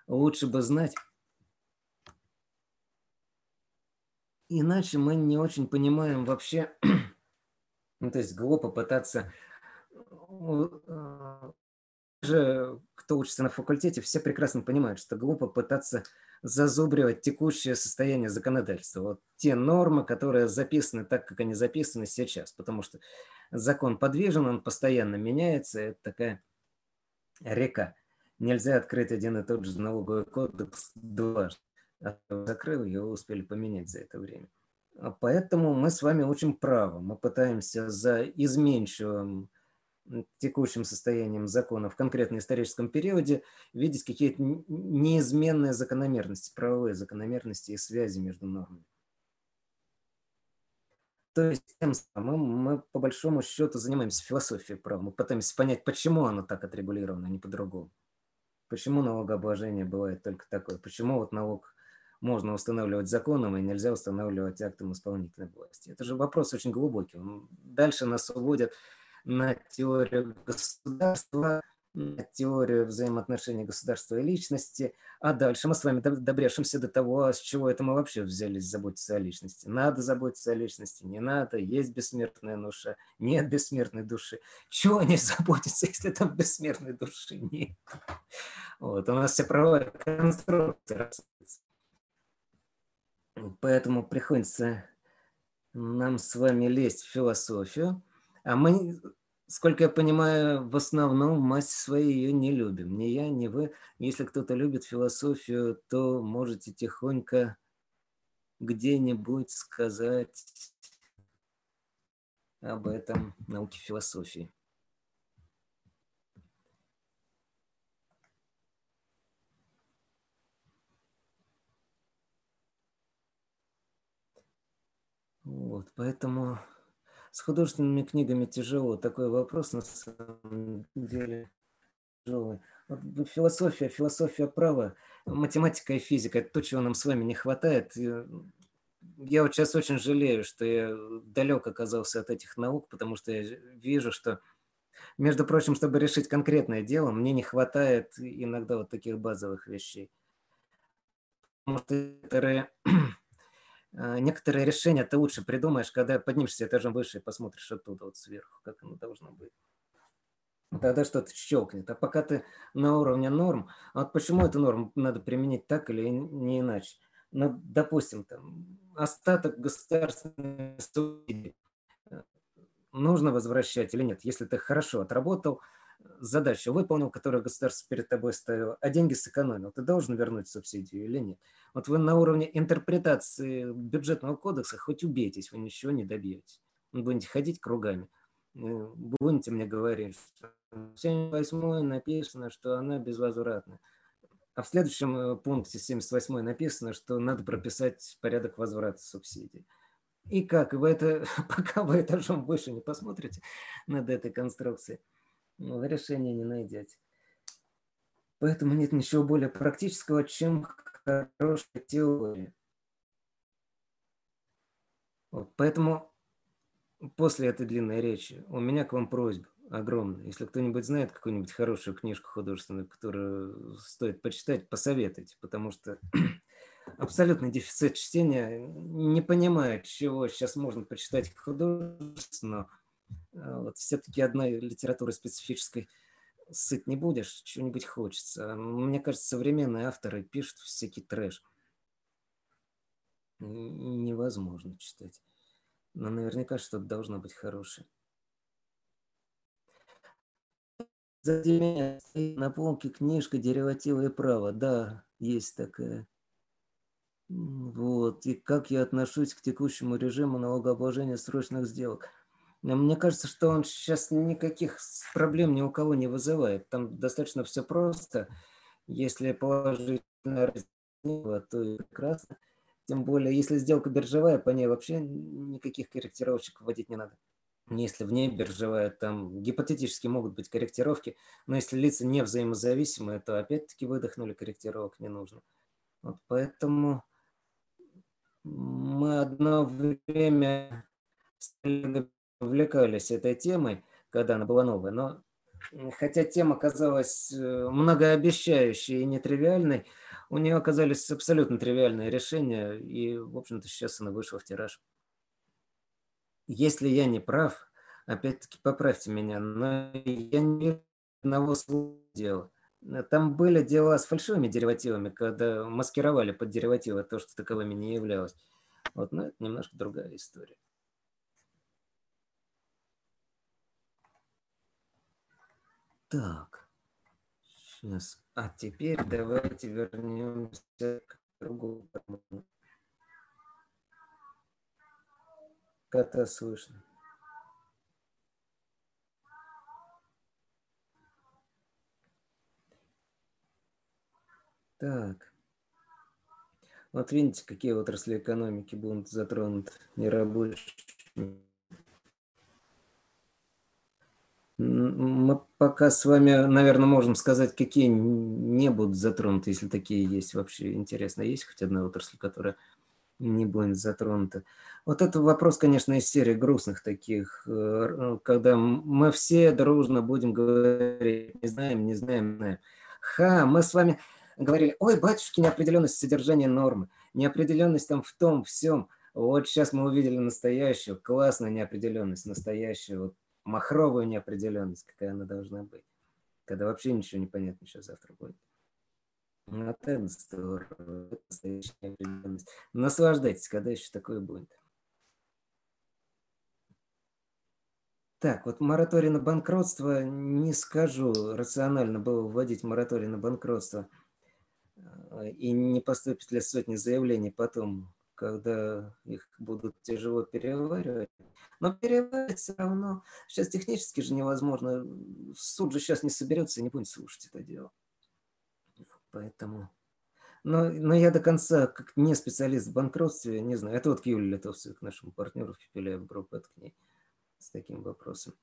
лучше бы знать. Иначе мы не очень понимаем вообще, ну, то есть глупо пытаться э, же, кто учится на факультете, все прекрасно понимают, что глупо пытаться зазубривать текущее состояние законодательства. Вот те нормы, которые записаны так, как они записаны сейчас, потому что закон подвижен, он постоянно меняется, это такая река. Нельзя открыть один и тот же налоговый кодекс дважды. А закрыл, его успели поменять за это время. А поэтому мы с вами учим право. Мы пытаемся за изменчивым текущим состоянием закона в конкретном историческом периоде видеть какие-то неизменные закономерности, правовые закономерности и связи между нормами. То есть тем самым мы по большому счету занимаемся философией права. Мы пытаемся понять, почему оно так отрегулировано, а не по-другому. Почему налогообложение бывает только такое? Почему вот налог можно устанавливать законом и нельзя устанавливать актом исполнительной власти? Это же вопрос очень глубокий. Дальше нас уводит на теорию государства, на теорию взаимоотношений государства и личности, а дальше мы с вами добрешимся до того, с чего это мы вообще взялись заботиться о личности. Надо заботиться о личности, не надо, есть бессмертная душа, нет бессмертной души. Чего они заботятся, если там бессмертной души нет? Вот, у нас все правовая конструкция Поэтому приходится нам с вами лезть в философию, а мы, сколько я понимаю, в основном массе своей ее не любим. Ни я, ни вы. Если кто-то любит философию, то можете тихонько где-нибудь сказать об этом науке философии. Вот, поэтому с художественными книгами тяжело. Такой вопрос на самом деле тяжелый. Вот философия, философия права, математика и физика – это то, чего нам с вами не хватает. Я вот сейчас очень жалею, что я далек оказался от этих наук, потому что я вижу, что, между прочим, чтобы решить конкретное дело, мне не хватает иногда вот таких базовых вещей. Потому что некоторые решения ты лучше придумаешь, когда поднимешься этажом выше и посмотришь оттуда вот сверху, как оно должно быть. Тогда что-то щелкнет. А пока ты на уровне норм, а вот почему эту норму надо применить так или не иначе? Ну, допустим, там, остаток государственной э, нужно возвращать или нет? Если ты хорошо отработал, задачу выполнил, которую государство перед тобой ставило, а деньги сэкономил, ты должен вернуть субсидию или нет? Вот вы на уровне интерпретации бюджетного кодекса хоть убейтесь, вы ничего не добьетесь. Вы будете ходить кругами. Будете мне говорить, что в 78 написано, что она безвозвратна. А в следующем э, пункте 78 написано, что надо прописать порядок возврата субсидий. И как? Вы это, пока вы этажом выше не посмотрите над этой конструкцией, ну, вы решения не найдете. Поэтому нет ничего более практического, чем хорошая теория. Вот, поэтому после этой длинной речи у меня к вам просьба огромная. Если кто-нибудь знает какую-нибудь хорошую книжку художественную, которую стоит почитать, посоветуйте, потому что абсолютный дефицит чтения. Не понимаю, чего сейчас можно почитать художественно. А вот все-таки одной литературы специфической сыт не будешь, чего-нибудь хочется. Мне кажется, современные авторы пишут всякий трэш. Невозможно читать. Но наверняка что-то должно быть хорошее. На полке книжка «Деривативы и право». Да, есть такая. Вот. И как я отношусь к текущему режиму налогообложения срочных сделок. Мне кажется, что он сейчас никаких проблем ни у кого не вызывает. Там достаточно все просто. Если положительная разница, то и прекрасно. Тем более, если сделка биржевая, по ней вообще никаких корректировщиков вводить не надо. Если вне биржевая, там гипотетически могут быть корректировки, но если лица не взаимозависимые, то опять-таки выдохнули, корректировок не нужно. Вот поэтому мы одно время увлекались этой темой, когда она была новая, но хотя тема казалась э, многообещающей и нетривиальной, у нее оказались абсолютно тривиальные решения, и, в общем-то, сейчас она вышла в тираж. Если я не прав, опять-таки поправьте меня, но я не одного дела. Там были дела с фальшивыми деривативами, когда маскировали под деривативы то, что таковыми не являлось. Вот, но это немножко другая история. Так, сейчас. А теперь давайте вернемся к другому. Кота слышно. Так. Вот видите, какие отрасли экономики будут затронуты нерабочими. Мы пока с вами, наверное, можем сказать, какие не будут затронуты, если такие есть вообще. Интересно, есть хоть одна отрасль, которая не будет затронута? Вот это вопрос, конечно, из серии грустных таких, э, когда мы все дружно будем говорить, не знаем, не знаем, не знаем. Ха, мы с вами говорили, ой, батюшки, неопределенность содержания нормы, неопределенность там в том, всем. Вот сейчас мы увидели настоящую, классную неопределенность, настоящую, вот, махровую неопределенность, какая она должна быть. Когда вообще ничего не понятно, что завтра будет. Ну, это здорово, это настоящая неопределенность. Наслаждайтесь, когда еще такое будет. Так, вот мораторий на банкротство, не скажу, рационально было вводить мораторий на банкротство – а, и не поступит ли сотни заявлений потом, когда их будут тяжело переваривать. Но переваривать все равно. Сейчас технически же невозможно. Суд же сейчас не соберется и не будет слушать это дело. Поэтому... Но, но я до конца, как не специалист в банкротстве, не знаю. Это вот к Юле Литовцеву, к нашему партнеру в Пепеляев групп, это к ней с таким вопросом.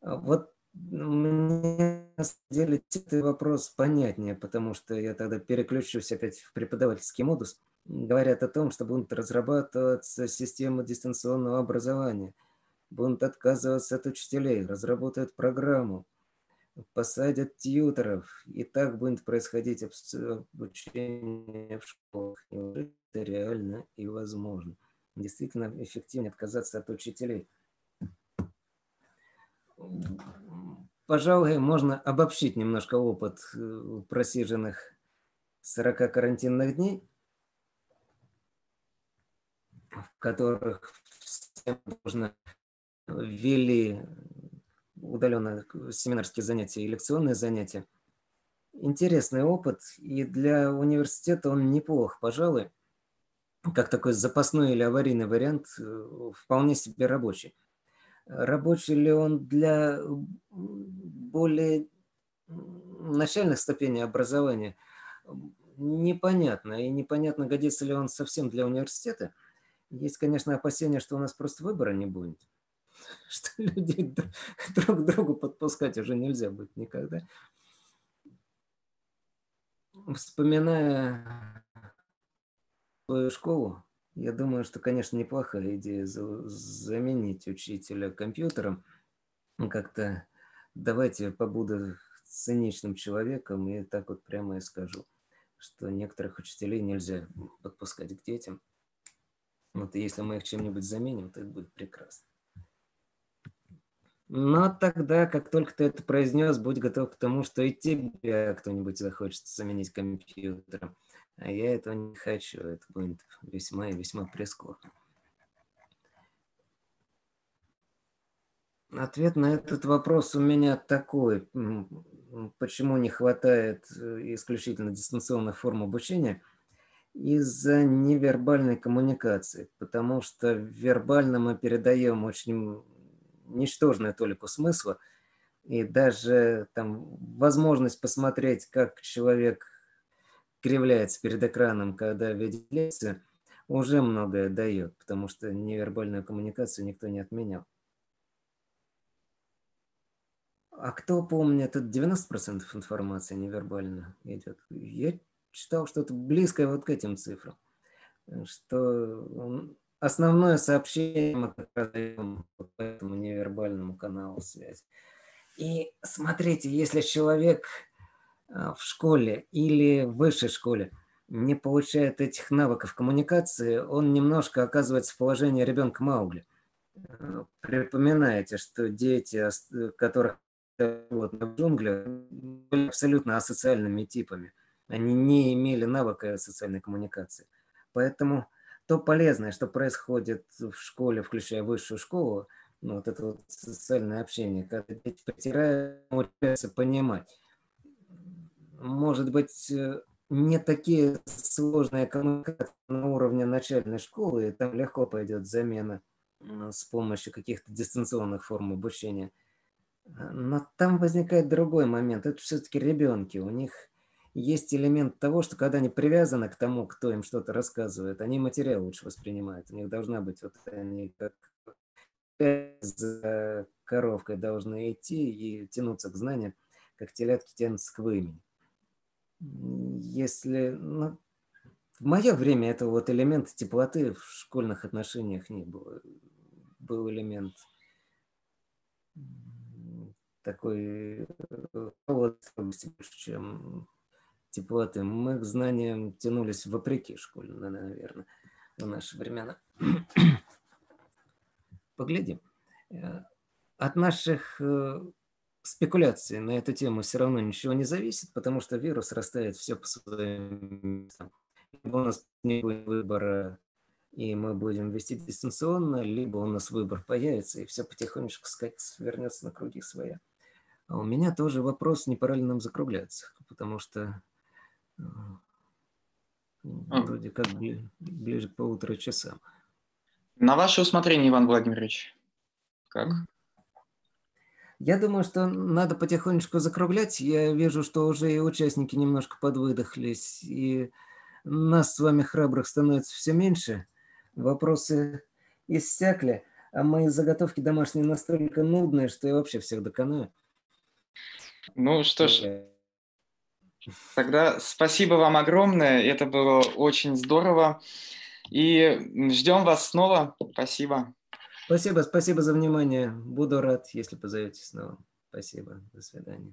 А вот мне, на самом деле, этот вопрос понятнее, потому что я тогда переключусь опять в преподавательский модус. Говорят о том, что будут разрабатываться системы дистанционного образования, будут отказываться от учителей, разработают программу, посадят тьютеров, и так будет происходить обучение в школах. Это реально и возможно. Действительно эффективнее отказаться от учителей – пожалуй, можно обобщить немножко опыт э, просиженных 40 карантинных дней, в которых всем нужно ввели удаленные семинарские занятия и лекционные занятия. Интересный опыт, и для университета он неплох, пожалуй, как такой запасной или аварийный вариант, э, вполне себе рабочий. Рабочий ли он для более начальных ступеней образования, непонятно. И непонятно, годится ли он совсем для университета. Есть, конечно, опасения, что у нас просто выбора не будет. Что людей друг к другу подпускать уже нельзя будет никогда. Вспоминая свою школу, я думаю, что, конечно, неплохая идея заменить учителя компьютером. Как-то давайте побуду циничным человеком и так вот прямо и скажу, что некоторых учителей нельзя подпускать к детям. Вот и если мы их чем-нибудь заменим, то это будет прекрасно. Но тогда, как только ты это произнес, будь готов к тому, что и тебя кто-нибудь захочет заменить компьютером. А я этого не хочу. Это будет весьма и весьма прискорбно. Ответ на этот вопрос у меня такой. Почему не хватает э, исключительно дистанционных форм обучения? Из-за невербальной коммуникации, потому что вербально мы передаем очень ничтожную толику смысла, и даже там возможность посмотреть, как человек кривляется перед экраном, когда видит лекцию, уже многое дает, потому что невербальную коммуникацию никто не отменял. А кто помнит, это 90% информации невербально идет. Я читал что-то близкое вот к этим цифрам. Что основное сообщение мы продаем по этому невербальному каналу связи. И смотрите, если человек а, в школе или в высшей школе не получает этих навыков коммуникации, он немножко оказывается в положении ребенка Маугли. А, припоминаете, что дети, которых вот, в джунглях, были абсолютно асоциальными типами. Они не имели навыка социальной коммуникации. Поэтому то полезное, что происходит в школе, включая высшую школу, ну, вот это вот социальное общение, когда дети потеряют, понимать. Может быть, э, не такие сложные коммуникации на уровне начальной школы, и там легко пойдет замена с помощью каких-то дистанционных форм обучения – но там возникает другой момент. Это все-таки ребенки. У них есть элемент того, что когда они привязаны к тому, кто им что-то рассказывает, они материал лучше воспринимают. У них должна быть вот они как за коровкой должны идти и тянуться к знаниям, как телятки тянутся к вымени. Если ну, в мое время этого вот элемента теплоты в школьных отношениях не было. Был элемент такой холодности э, больше, чем теплоты. Мы к знаниям тянулись вопреки школе, наверное, в наши времена. Поглядим. Э, от наших э, спекуляций на эту тему все равно ничего не зависит, потому что вирус растает все по своим местам. У нас не будет выбора, и мы будем вести дистанционно, либо у нас выбор появится, и все потихонечку вернется на круги своя. А у меня тоже вопрос, не пора ли нам закругляться, потому что вроде как ближе к полутора часам. На ваше усмотрение, Иван Владимирович. Как? Я думаю, что надо потихонечку закруглять. Я вижу, что уже и участники немножко подвыдохлись, и нас с вами храбрых становится все меньше. Вопросы иссякли, а мои заготовки домашние настолько нудные, что я вообще всех доконаю. Ну что ж, тогда спасибо вам огромное. Это было очень здорово. И ждем вас снова. Спасибо. Спасибо, спасибо за внимание. Буду рад, если позовете снова. Спасибо. До свидания.